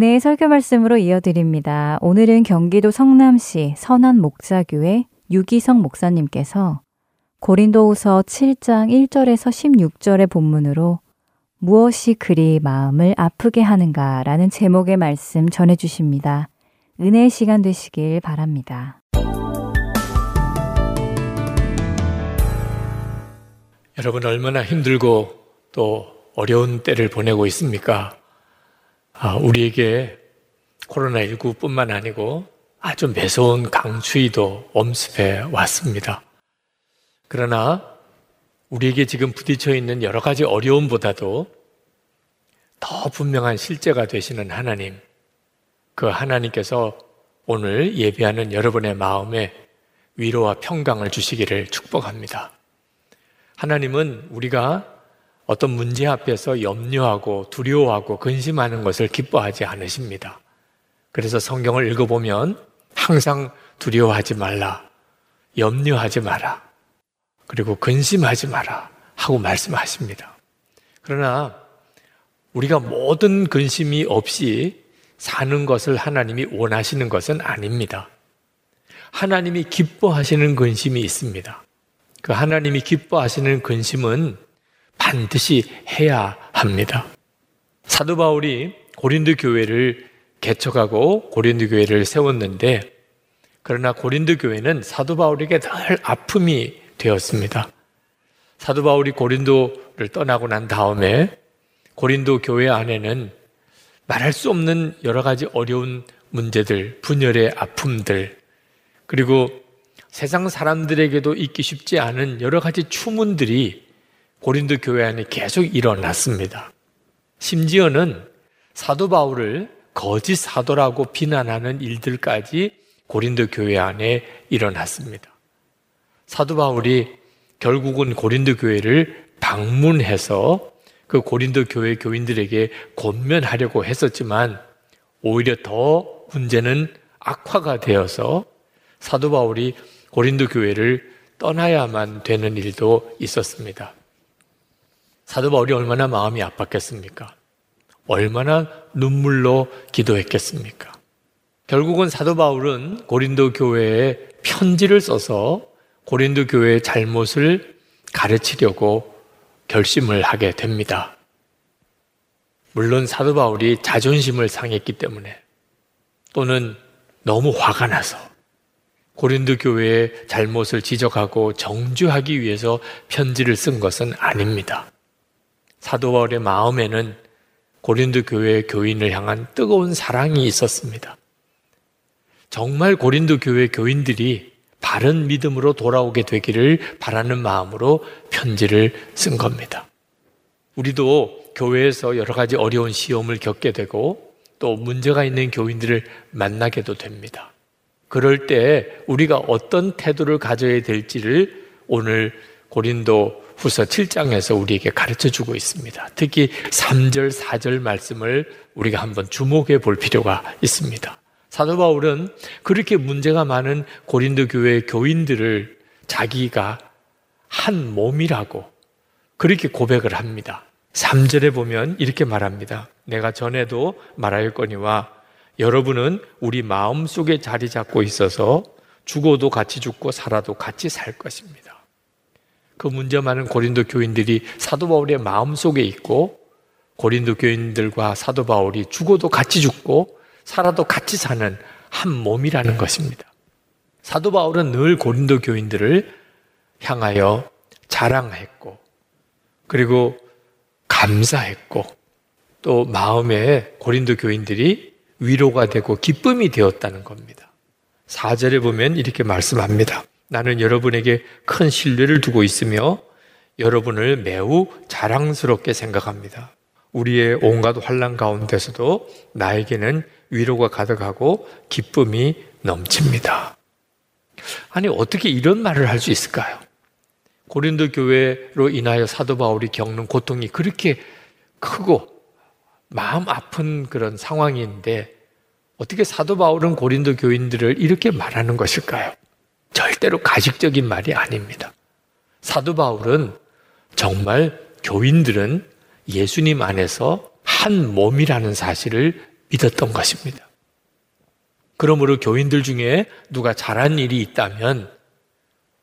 [SPEAKER 4] 은혜의 설교 말씀으로 이어드립니다. 오늘은 경기도 성남시 선한 목자교회 유기성 목사님께서 고린도후서 7장 1절에서 16절의 본문으로 무엇이 그리 마음을 아프게 하는가라는 제목의 말씀 전해 주십니다. 은혜의 시간 되시길 바랍니다.
[SPEAKER 6] 여러분 얼마나 힘들고 또 어려운 때를 보내고 있습니까? 아, 우리에게 코로나19뿐만 아니고 아주 매서운 강추위도 엄습해 왔습니다. 그러나 우리에게 지금 부딪혀 있는 여러 가지 어려움보다도 더 분명한 실제가 되시는 하나님, 그 하나님께서 오늘 예배하는 여러분의 마음에 위로와 평강을 주시기를 축복합니다. 하나님은 우리가 어떤 문제 앞에서 염려하고 두려워하고 근심하는 것을 기뻐하지 않으십니다. 그래서 성경을 읽어보면 항상 두려워하지 말라, 염려하지 마라, 그리고 근심하지 마라 하고 말씀하십니다. 그러나 우리가 모든 근심이 없이 사는 것을 하나님이 원하시는 것은 아닙니다. 하나님이 기뻐하시는 근심이 있습니다. 그 하나님이 기뻐하시는 근심은 반드시 해야 합니다. 사도 바울이 고린도 교회를 개척하고 고린도 교회를 세웠는데 그러나 고린도 교회는 사도 바울에게 늘 아픔이 되었습니다. 사도 바울이 고린도를 떠나고 난 다음에 고린도 교회 안에는 말할 수 없는 여러 가지 어려운 문제들, 분열의 아픔들, 그리고 세상 사람들에게도 있기 쉽지 않은 여러 가지 추문들이 고린도 교회 안에 계속 일어났습니다. 심지어는 사도 바울을 거짓 사도라고 비난하는 일들까지 고린도 교회 안에 일어났습니다. 사도 바울이 결국은 고린도 교회를 방문해서 그 고린도 교회 교인들에게 권면하려고 했었지만 오히려 더 문제는 악화가 되어서 사도 바울이 고린도 교회를 떠나야만 되는 일도 있었습니다. 사도 바울이 얼마나 마음이 아팠겠습니까? 얼마나 눈물로 기도했겠습니까? 결국은 사도 바울은 고린도 교회에 편지를 써서 고린도 교회의 잘못을 가르치려고 결심을 하게 됩니다. 물론 사도 바울이 자존심을 상했기 때문에 또는 너무 화가 나서 고린도 교회의 잘못을 지적하고 정죄하기 위해서 편지를 쓴 것은 아닙니다. 사도 바울의 마음에는 고린도 교회의 교인을 향한 뜨거운 사랑이 있었습니다. 정말 고린도 교회 교인들이 바른 믿음으로 돌아오게 되기를 바라는 마음으로 편지를 쓴 겁니다. 우리도 교회에서 여러 가지 어려운 시험을 겪게 되고 또 문제가 있는 교인들을 만나게도 됩니다. 그럴 때 우리가 어떤 태도를 가져야 될지를 오늘 고린도 후서 7장에서 우리에게 가르쳐 주고 있습니다. 특히 3절, 4절 말씀을 우리가 한번 주목해 볼 필요가 있습니다. 사도 바울은 그렇게 문제가 많은 고린도 교회 교인들을 자기가 한 몸이라고 그렇게 고백을 합니다. 3절에 보면 이렇게 말합니다. 내가 전에도 말하였거니와 여러분은 우리 마음 속에 자리 잡고 있어서 죽어도 같이 죽고 살아도 같이 살 것입니다. 그 문제 많은 고린도 교인들이 사도 바울의 마음 속에 있고 고린도 교인들과 사도 바울이 죽어도 같이 죽고 살아도 같이 사는 한 몸이라는 것입니다. 사도 바울은 늘 고린도 교인들을 향하여 자랑했고, 그리고 감사했고, 또 마음에 고린도 교인들이 위로가 되고 기쁨이 되었다는 겁니다. 4절에 보면 이렇게 말씀합니다. 나는 여러분에게 큰 신뢰를 두고 있으며 여러분을 매우 자랑스럽게 생각합니다. 우리의 온갖 환란 가운데서도 나에게는 위로가 가득하고 기쁨이 넘칩니다. 아니 어떻게 이런 말을 할 수 있을까요? 고린도 교회로 인하여 사도 바울이 겪는 고통이 그렇게 크고 마음 아픈 그런 상황인데 어떻게 사도 바울은 고린도 교인들을 이렇게 말하는 것일까요? 절대로 가식적인 말이 아닙니다. 사도 바울은 정말 교인들은 예수님 안에서 한 몸이라는 사실을 믿었던 것입니다. 그러므로 교인들 중에 누가 잘한 일이 있다면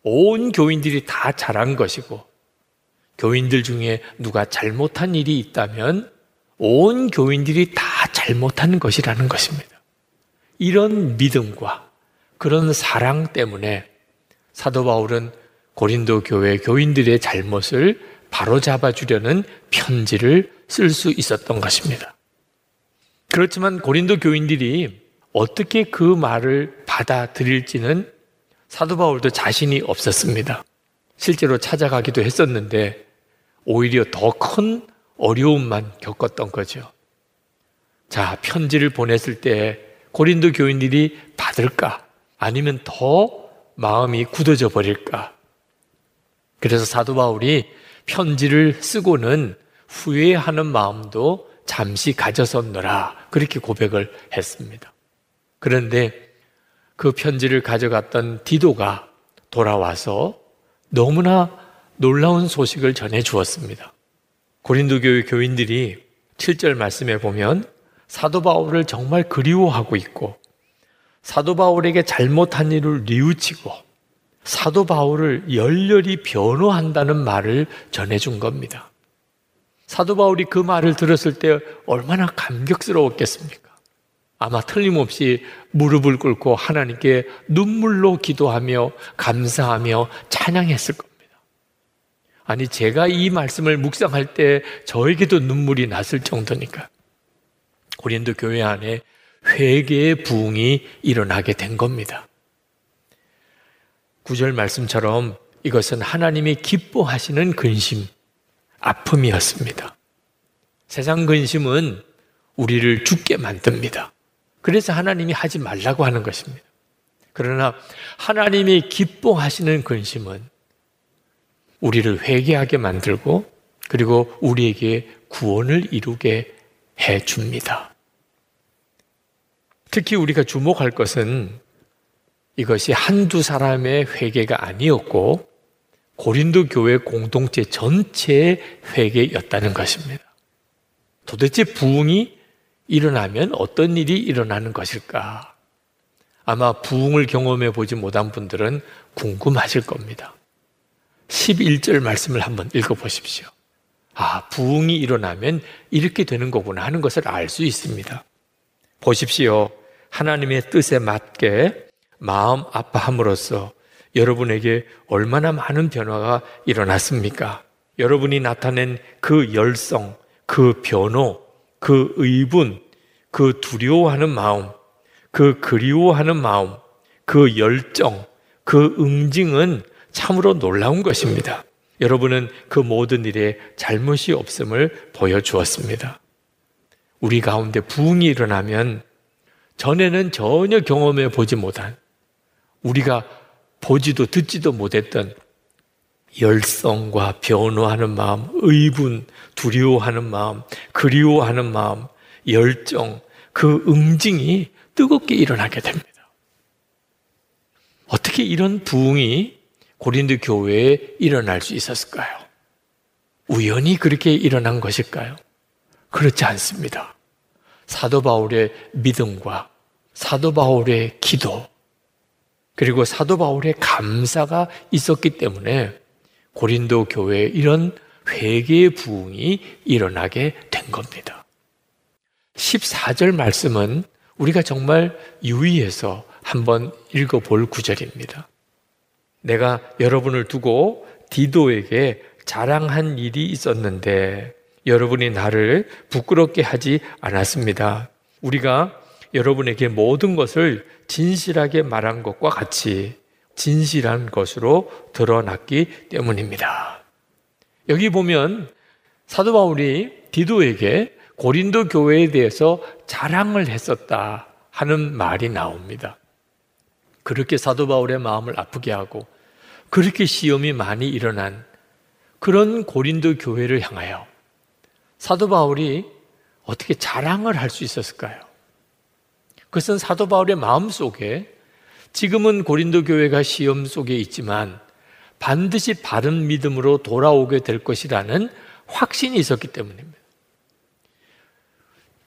[SPEAKER 6] 온 교인들이 다 잘한 것이고 교인들 중에 누가 잘못한 일이 있다면 온 교인들이 다 잘못한 것이라는 것입니다. 이런 믿음과 그런 사랑 때문에 사도 바울은 고린도 교회 교인들의 잘못을 바로잡아 주려는 편지를 쓸 수 있었던 것입니다. 그렇지만 고린도 교인들이 어떻게 그 말을 받아들일지는 사도 바울도 자신이 없었습니다. 실제로 찾아가기도 했었는데 오히려 더 큰 어려움만 겪었던 거죠. 자, 편지를 보냈을 때 고린도 교인들이 받을까? 아니면 더 마음이 굳어져 버릴까? 그래서 사도 바울이 편지를 쓰고는 후회하는 마음도 잠시 가졌었노라. 그렇게 고백을 했습니다. 그런데 그 편지를 가져갔던 디도가 돌아와서 너무나 놀라운 소식을 전해 주었습니다. 고린도 교회 교인들이 7절 말씀에 보면 사도 바울을 정말 그리워하고 있고 사도 바울에게 잘못한 일을 뉘우치고 사도 바울을 열렬히 변호한다는 말을 전해준 겁니다. 사도 바울이 그 말을 들었을 때 얼마나 감격스러웠겠습니까? 아마 틀림없이 무릎을 꿇고 하나님께 눈물로 기도하며 감사하며 찬양했을 겁니다. 아니, 제가 이 말씀을 묵상할 때 저에게도 눈물이 났을 정도니까. 고린도 교회 안에 회개의 부흥이 일어나게 된 겁니다. 구절 말씀처럼 이것은 하나님이 기뻐하시는 근심, 아픔이었습니다. 세상 근심은 우리를 죽게 만듭니다. 그래서 하나님이 하지 말라고 하는 것입니다. 그러나 하나님이 기뻐하시는 근심은 우리를 회개하게 만들고 그리고 우리에게 구원을 이루게 해 줍니다. 특히 우리가 주목할 것은 이것이 한두 사람의 회개가 아니었고 고린도 교회 공동체 전체의 회개였다는 것입니다. 도대체 부흥이 일어나면 어떤 일이 일어나는 것일까? 아마 부흥을 경험해 보지 못한 분들은 궁금하실 겁니다. 11절 말씀을 한번 읽어 보십시오. 아, 부흥이 일어나면 이렇게 되는 거구나 하는 것을 알 수 있습니다. 보십시오. 하나님의 뜻에 맞게 마음 아파함으로써 여러분에게 얼마나 많은 변화가 일어났습니까? 여러분이 나타낸 그 열성, 그 변호, 그 의분, 그 두려워하는 마음, 그 그리워하는 마음, 그 열정, 그 응징은 참으로 놀라운 것입니다. 여러분은 그 모든 일에 잘못이 없음을 보여주었습니다. 우리 가운데 부흥이 일어나면 전에는 전혀 경험해 보지 못한 우리가 보지도 듣지도 못했던 열성과 변호하는 마음, 의분, 두려워하는 마음, 그리워하는 마음, 열정, 그 응징이 뜨겁게 일어나게 됩니다. 어떻게 이런 부흥이 고린도 교회에 일어날 수 있었을까요? 우연히 그렇게 일어난 것일까요? 그렇지 않습니다. 사도 바울의 믿음과 사도 바울의 기도, 그리고 사도 바울의 감사가 있었기 때문에 고린도 교회에 이런 회개의 부흥이 일어나게 된 겁니다. 14절 말씀은 우리가 정말 유의해서 한번 읽어볼 구절입니다. 내가 여러분을 두고 디도에게 자랑한 일이 있었는데 여러분이 나를 부끄럽게 하지 않았습니다. 우리가 여러분에게 모든 것을 진실하게 말한 것과 같이 진실한 것으로 드러났기 때문입니다. 여기 보면 사도 바울이 디도에게 고린도 교회에 대해서 자랑을 했었다 하는 말이 나옵니다. 그렇게 사도 바울의 마음을 아프게 하고 그렇게 시험이 많이 일어난 그런 고린도 교회를 향하여 사도 바울이 어떻게 자랑을 할 수 있었을까요? 그것은 사도 바울의 마음 속에 지금은 고린도 교회가 시험 속에 있지만 반드시 바른 믿음으로 돌아오게 될 것이라는 확신이 있었기 때문입니다.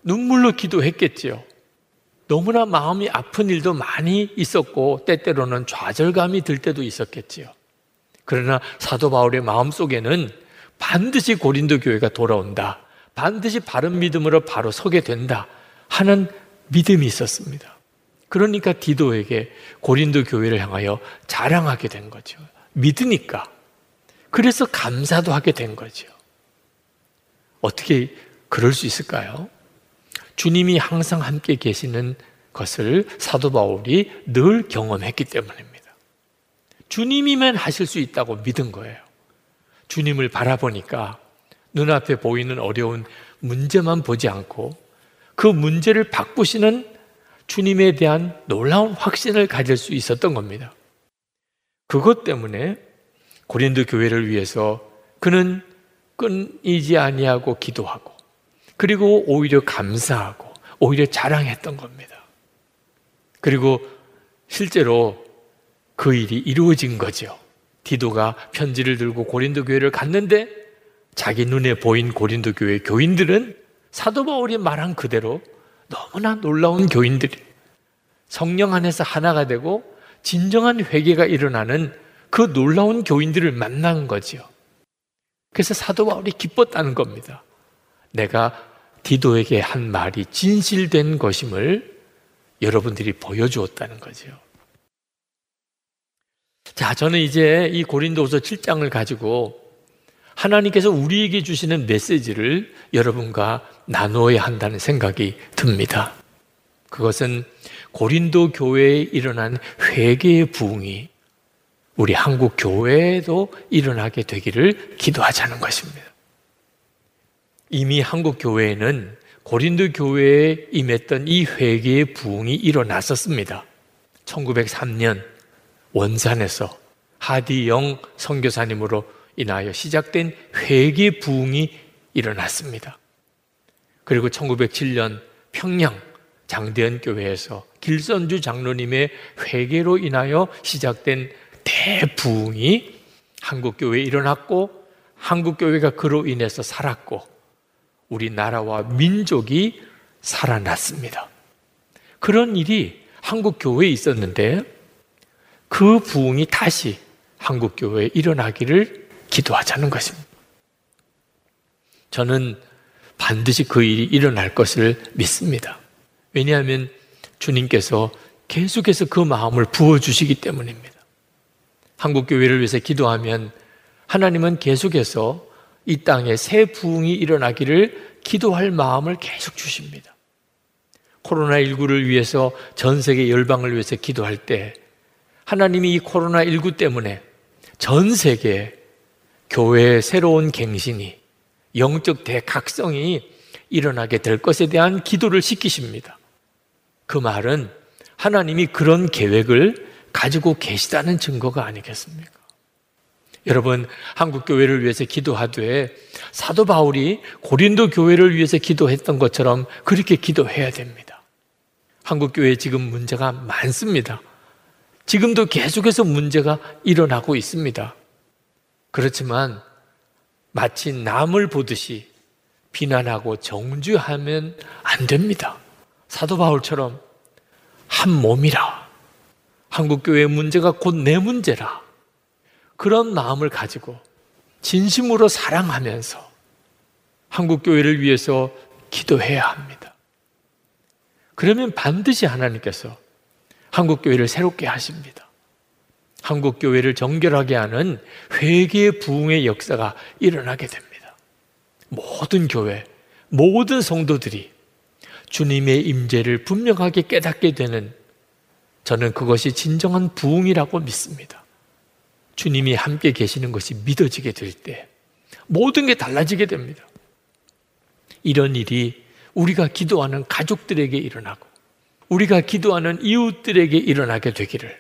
[SPEAKER 6] 눈물로 기도했겠지요. 너무나 마음이 아픈 일도 많이 있었고 때때로는 좌절감이 들 때도 있었겠지요. 그러나 사도 바울의 마음 속에는 반드시 고린도 교회가 돌아온다. 반드시 바른 믿음으로 바로 서게 된다. 하는 믿음이 있었습니다. 그러니까 디도에게 고린도 교회를 향하여 자랑하게 된 거죠. 믿으니까. 그래서 감사도 하게 된 거죠. 어떻게 그럴 수 있을까요? 주님이 항상 함께 계시는 것을 사도 바울이 늘 경험했기 때문입니다. 주님이면 하실 수 있다고 믿은 거예요. 주님을 바라보니까 눈앞에 보이는 어려운 문제만 보지 않고 그 문제를 바꾸시는 주님에 대한 놀라운 확신을 가질 수 있었던 겁니다. 그것 때문에 고린도 교회를 위해서 그는 끊이지 아니하고 기도하고 그리고 오히려 감사하고 오히려 자랑했던 겁니다. 그리고 실제로 그 일이 이루어진 거죠. 디도가 편지를 들고 고린도 교회를 갔는데 자기 눈에 보인 고린도 교회 교인들은 사도 바울이 말한 그대로 너무나 놀라운 교인들이 성령 안에서 하나가 되고 진정한 회개가 일어나는 그 놀라운 교인들을 만난 거지요. 그래서 사도 바울이 기뻤다는 겁니다. 내가 디도에게 한 말이 진실된 것임을 여러분들이 보여주었다는 거죠. 자, 저는 이제 이 고린도서 7장을 가지고 하나님께서 우리에게 주시는 메시지를 여러분과 나누어야 한다는 생각이 듭니다. 그것은 고린도 교회에 일어난 회개의 부흥이 우리 한국 교회에도 일어나게 되기를 기도하자는 것입니다. 이미 한국 교회에는 고린도 교회에 임했던 이 회개의 부흥이 일어났었습니다. 1903년 원산에서 하디영 선교사님으로 인하여 시작된 회개 부흥이 일어났습니다. 그리고 1907년 평양 장대현 교회에서 길선주 장로님의 회개로 인하여 시작된 대부흥이 한국 교회에 일어났고 한국 교회가 그로 인해서 살았고 우리나라와 민족이 살아났습니다. 그런 일이 한국 교회에 있었는데 그 부흥이 다시 한국 교회에 일어나기를 기도하자는 것입니다. 저는 반드시 그 일이 일어날 것을 믿습니다. 왜냐하면 주님께서 계속해서 그 마음을 부어주시기 때문입니다. 한국교회를 위해서 기도하면 하나님은 계속해서 이 땅에 새 부흥이 일어나기를 기도할 마음을 계속 주십니다. 코로나19를 위해서 전 세계 열방을 위해서 기도할 때 하나님이 이 코로나19 때문에 전 세계 교회의 새로운 갱신이 영적 대각성이 일어나게 될 것에 대한 기도를 시키십니다. 그 말은 하나님이 그런 계획을 가지고 계시다는 증거가 아니겠습니까? 여러분, 한국 교회를 위해서 기도하되 사도 바울이 고린도 교회를 위해서 기도했던 것처럼 그렇게 기도해야 됩니다. 한국 교회에 지금 문제가 많습니다. 지금도 계속해서 문제가 일어나고 있습니다. 그렇지만 마치 남을 보듯이 비난하고 정죄하면 안 됩니다. 사도 바울처럼 한 몸이라. 한국교회의 문제가 곧 내 문제라. 그런 마음을 가지고 진심으로 사랑하면서 한국교회를 위해서 기도해야 합니다. 그러면 반드시 하나님께서 한국교회를 새롭게 하십니다. 한국교회를 정결하게 하는 회개의 부흥의 역사가 일어나게 됩니다. 모든 교회, 모든 성도들이 주님의 임재를 분명하게 깨닫게 되는 저는 그것이 진정한 부흥이라고 믿습니다. 주님이 함께 계시는 것이 믿어지게 될 때 모든 게 달라지게 됩니다. 이런 일이 우리가 기도하는 가족들에게 일어나고 우리가 기도하는 이웃들에게 일어나게 되기를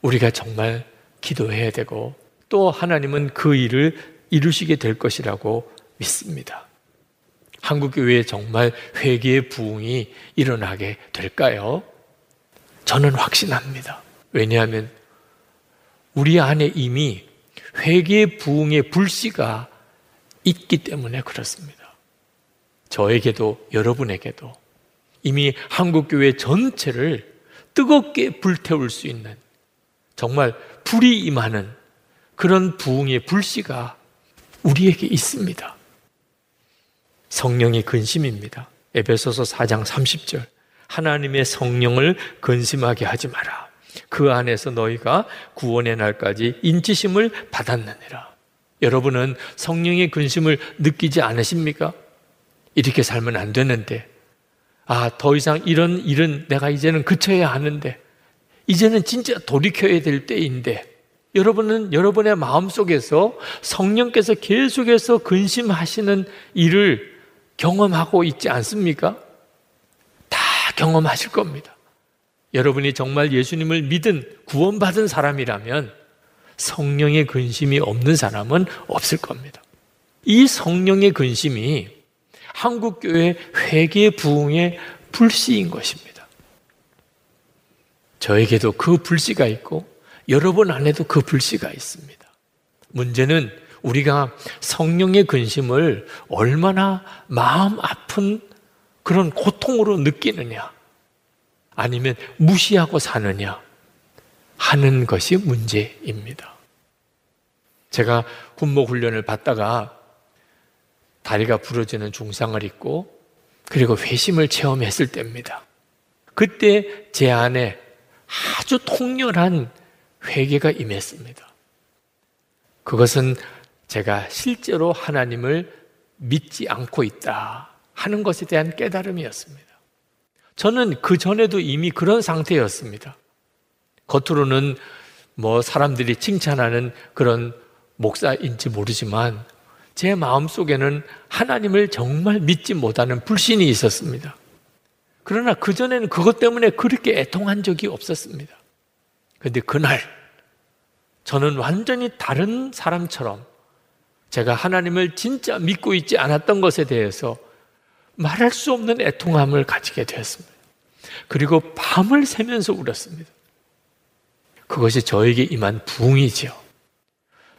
[SPEAKER 6] 우리가 정말 기도해야 되고 또 하나님은 그 일을 이루시게 될 것이라고 믿습니다. 한국교회에 정말 회개의 부흥이 일어나게 될까요? 저는 확신합니다. 왜냐하면 우리 안에 이미 회개의 부흥의 불씨가 있기 때문에 그렇습니다. 저에게도 여러분에게도 이미 한국교회 전체를 뜨겁게 불태울 수 있는 정말 불이 임하는 그런 부흥의 불씨가 우리에게 있습니다. 성령이 근심입니다. 에베소서 4장 30절. 하나님의 성령을 근심하게 하지 마라. 그 안에서 너희가 구원의 날까지 인치심을 받았느니라. 여러분은 성령의 근심을 느끼지 않으십니까? 이렇게 살면 안 되는데, 아, 더 이상 이런 일은 내가 이제는 그쳐야 하는데, 이제는 진짜 돌이켜야 될 때인데, 여러분은 여러분의 마음 속에서 성령께서 계속해서 근심하시는 일을 경험하고 있지 않습니까? 다 경험하실 겁니다. 여러분이 정말 예수님을 믿은 구원받은 사람이라면 성령의 근심이 없는 사람은 없을 겁니다. 이 성령의 근심이 한국 교회 회개 부흥의 불씨인 것입니다. 저에게도 그 불씨가 있고 여러분 안에도 그 불씨가 있습니다. 문제는 우리가 성령의 근심을 얼마나 마음 아픈 그런 고통으로 느끼느냐, 아니면 무시하고 사느냐 하는 것이 문제입니다. 제가 군목 훈련을 받다가 다리가 부러지는 중상을 입고 그리고 회심을 체험했을 때입니다. 그때 제 안에 아주 통렬한 회개가 임했습니다. 그것은 제가 실제로 하나님을 믿지 않고 있다 하는 것에 대한 깨달음이었습니다. 저는 그 전에도 이미 그런 상태였습니다. 겉으로는 뭐 사람들이 칭찬하는 그런 목사인지 모르지만 제 마음 속에는 하나님을 정말 믿지 못하는 불신이 있었습니다. 그러나 그전에는 그것 때문에 그렇게 애통한 적이 없었습니다. 그런데 그날 저는 완전히 다른 사람처럼 제가 하나님을 진짜 믿고 있지 않았던 것에 대해서 말할 수 없는 애통함을 가지게 되었습니다. 그리고 밤을 새면서 울었습니다. 그것이 저에게 임한 부흥이지요.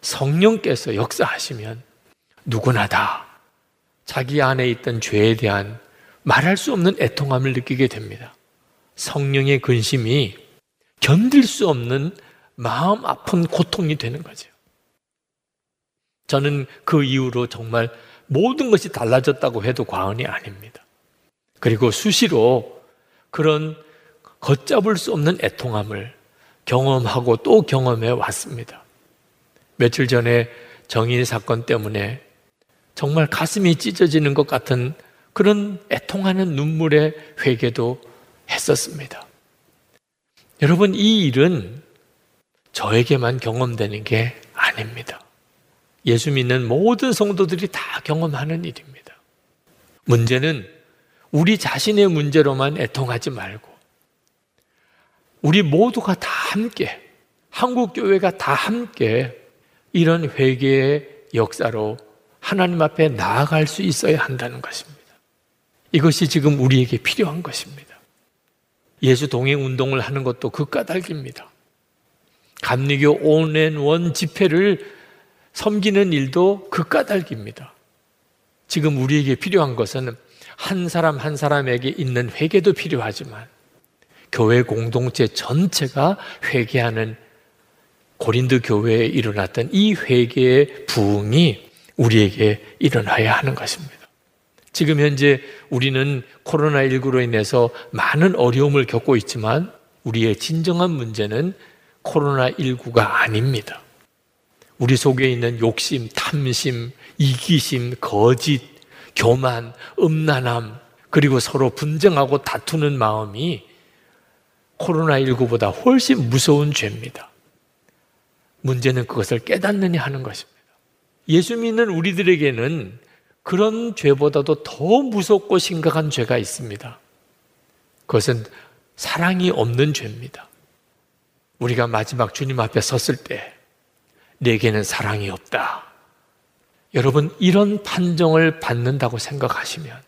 [SPEAKER 6] 성령께서 역사하시면 누구나 다 자기 안에 있던 죄에 대한 말할 수 없는 애통함을 느끼게 됩니다. 성령의 근심이 견딜 수 없는 마음 아픈 고통이 되는 거죠. 저는 그 이후로 정말 모든 것이 달라졌다고 해도 과언이 아닙니다. 그리고 수시로 그런 걷잡을 수 없는 애통함을 경험하고 또 경험해 왔습니다. 며칠 전에 정인 사건 때문에 정말 가슴이 찢어지는 것 같은 그런 애통하는 눈물의 회개도 했었습니다. 여러분, 이 일은 저에게만 경험되는 게 아닙니다. 예수 믿는 모든 성도들이 다 경험하는 일입니다. 문제는 우리 자신의 문제로만 애통하지 말고 우리 모두가 다 함께 한국 교회가 다 함께 이런 회개의 역사로 하나님 앞에 나아갈 수 있어야 한다는 것입니다. 이것이 지금 우리에게 필요한 것입니다. 예수 동행 운동을 하는 것도 그 까닭입니다. 감리교 온앤원 집회를 섬기는 일도 그 까닭입니다. 지금 우리에게 필요한 것은 한 사람 한 사람에게 있는 회개도 필요하지만 교회 공동체 전체가 회개하는 고린도 교회에 일어났던 이 회개의 부흥이 우리에게 일어나야 하는 것입니다. 지금 현재 우리는 코로나19로 인해서 많은 어려움을 겪고 있지만 우리의 진정한 문제는 코로나19가 아닙니다. 우리 속에 있는 욕심, 탐심, 이기심, 거짓, 교만, 음란함, 그리고 서로 분쟁하고 다투는 마음이 코로나19보다 훨씬 무서운 죄입니다. 문제는 그것을 깨닫느냐 하는 것입니다. 예수 믿는 우리들에게는 그런 죄보다도 더 무섭고 심각한 죄가 있습니다. 그것은 사랑이 없는 죄입니다. 우리가 마지막 주님 앞에 섰을 때 내게는 사랑이 없다. 여러분, 이런 판정을 받는다고 생각하시면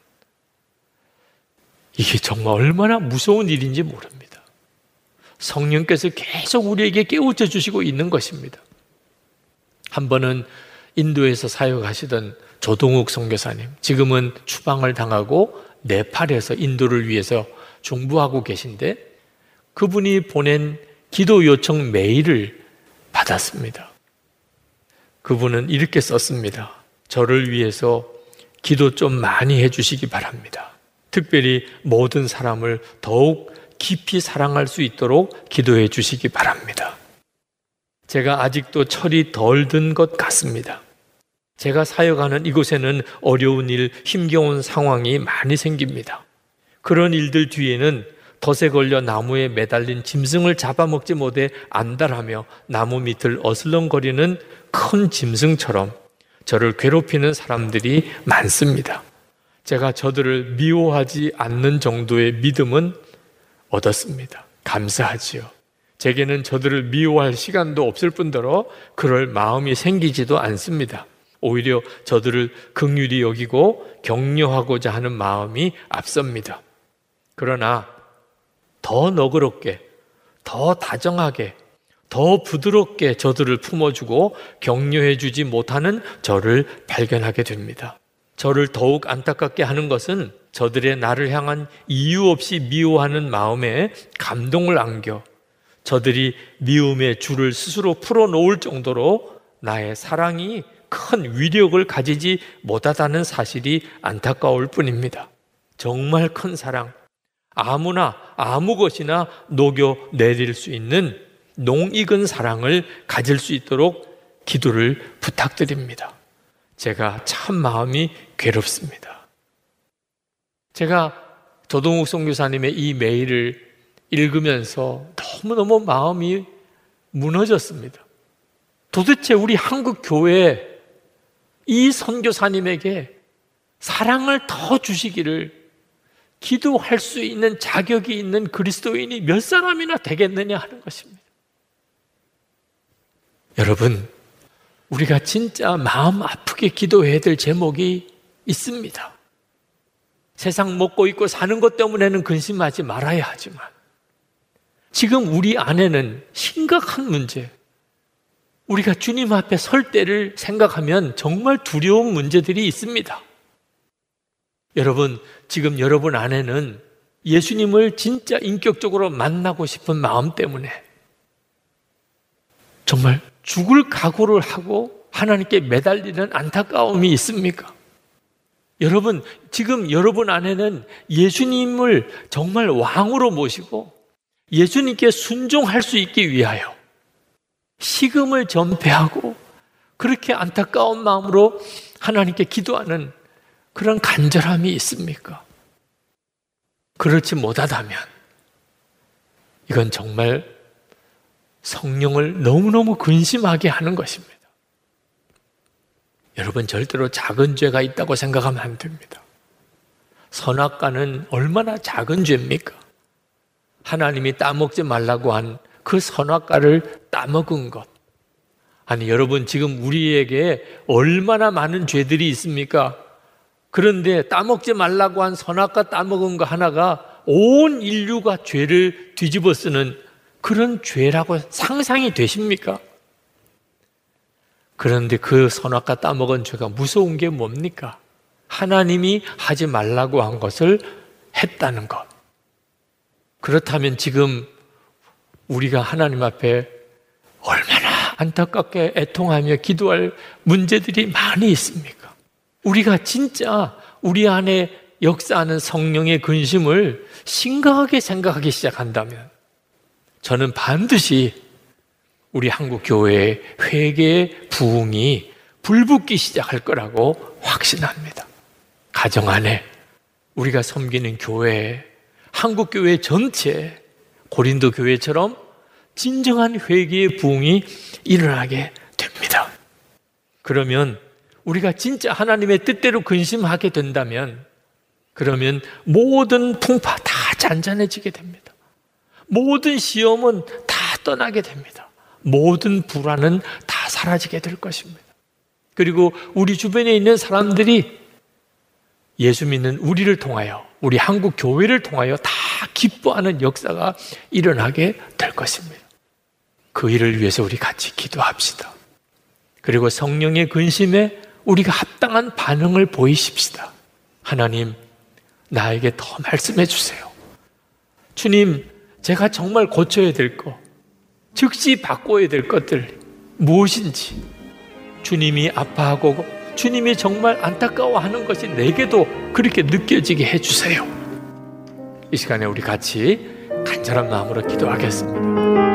[SPEAKER 6] 이게 정말 얼마나 무서운 일인지 모릅니다. 성령께서 계속 우리에게 깨우쳐 주시고 있는 것입니다. 한 번은 인도에서 사역하시던 조동욱 선교사님, 지금은 추방을 당하고 네팔에서 인도를 위해서 중부하고 계신데 그분이 보낸 기도 요청 메일을 받았습니다. 그분은 이렇게 썼습니다. 저를 위해서 기도 좀 많이 해주시기 바랍니다. 특별히 모든 사람을 더욱 깊이 사랑할 수 있도록 기도해 주시기 바랍니다. 제가 아직도 철이 덜 든 것 같습니다. 제가 사역하는 이곳에는 어려운 일, 힘겨운 상황이 많이 생깁니다. 그런 일들 뒤에는 덫에 걸려 나무에 매달린 짐승을 잡아먹지 못해 안달하며 나무 밑을 어슬렁거리는 큰 짐승처럼 저를 괴롭히는 사람들이 많습니다. 제가 저들을 미워하지 않는 정도의 믿음은 얻었습니다. 감사하지요. 제게는 저들을 미워할 시간도 없을 뿐더러 그럴 마음이 생기지도 않습니다. 오히려 저들을 극률이 여기고 격려하고자 하는 마음이 앞섭니다. 그러나 더 너그럽게, 더 다정하게, 더 부드럽게 저들을 품어주고 격려해주지 못하는 저를 발견하게 됩니다. 저를 더욱 안타깝게 하는 것은 저들의 나를 향한 이유 없이 미워하는 마음에 감동을 안겨 저들이 미움의 줄을 스스로 풀어놓을 정도로 나의 사랑이 큰 위력을 가지지 못하다는 사실이 안타까울 뿐입니다. 정말 큰 사랑, 아무나 아무 것이나 녹여 내릴 수 있는 농익은 사랑을 가질 수 있도록 기도를 부탁드립니다. 제가 참 마음이 괴롭습니다. 제가 조동욱 선교사님의 이 메일을 읽으면서 너무너무 마음이 무너졌습니다. 도대체 우리 한국 교회 이 선교사님에게 사랑을 더 주시기를 기도할 수 있는 자격이 있는 그리스도인이 몇 사람이나 되겠느냐 하는 것입니다. 여러분, 우리가 진짜 마음 아프게 기도해야 될 제목이 있습니다. 세상 먹고 있고 사는 것 때문에는 근심하지 말아야 하지만, 지금 우리 안에는 심각한 문제, 우리가 주님 앞에 설 때를 생각하면 정말 두려운 문제들이 있습니다. 여러분, 지금 여러분 안에는 예수님을 진짜 인격적으로 만나고 싶은 마음 때문에 정말 죽을 각오를 하고 하나님께 매달리는 안타까움이 있습니까? 여러분, 지금 여러분 안에는 예수님을 정말 왕으로 모시고 예수님께 순종할 수 있기 위하여 식음을 전폐하고 그렇게 안타까운 마음으로 하나님께 기도하는 그런 간절함이 있습니까? 그렇지 못하다면 이건 정말 성령을 너무너무 근심하게 하는 것입니다. 여러분 절대로 작은 죄가 있다고 생각하면 안 됩니다. 선악과는 얼마나 작은 죄입니까? 하나님이 따먹지 말라고 한 그 선악과를 따먹은 것. 아니, 여러분 지금 우리에게 얼마나 많은 죄들이 있습니까? 그런데 따먹지 말라고 한 선악과 따먹은 거 하나가 온 인류가 죄를 뒤집어 쓰는 그런 죄라고 상상이 되십니까? 그런데 그 선악과 따먹은 죄가 무서운 게 뭡니까? 하나님이 하지 말라고 한 것을 했다는 것. 그렇다면 지금 우리가 하나님 앞에 얼마나 안타깝게 애통하며 기도할 문제들이 많이 있습니까? 우리가 진짜 우리 안에 역사하는 성령의 근심을 심각하게 생각하기 시작한다면 저는 반드시 우리 한국 교회의 회개의 부흥이 불붙기 시작할 거라고 확신합니다. 가정 안에 우리가 섬기는 교회, 한국 교회 전체, 고린도 교회처럼 진정한 회개의 부흥이 일어나게 됩니다. 그러면 우리가 진짜 하나님의 뜻대로 근심하게 된다면 그러면 모든 풍파 다 잔잔해지게 됩니다. 모든 시험은 다 떠나게 됩니다. 모든 불안은 다 사라지게 될 것입니다. 그리고 우리 주변에 있는 사람들이 예수 믿는 우리를 통하여 우리 한국 교회를 통하여 다 기뻐하는 역사가 일어나게 될 것입니다. 그 일을 위해서 우리 같이 기도합시다. 그리고 성령의 근심에 우리가 합당한 반응을 보이십시다. 하나님, 나에게 더 말씀해 주세요. 주님, 제가 정말 고쳐야 될 것, 즉시 바꿔야 될 것들 무엇인지 주님이 아파하고 주님이 정말 안타까워하는 것이 내게도 그렇게 느껴지게 해주세요. 이 시간에 우리 같이 간절한 마음으로 기도하겠습니다.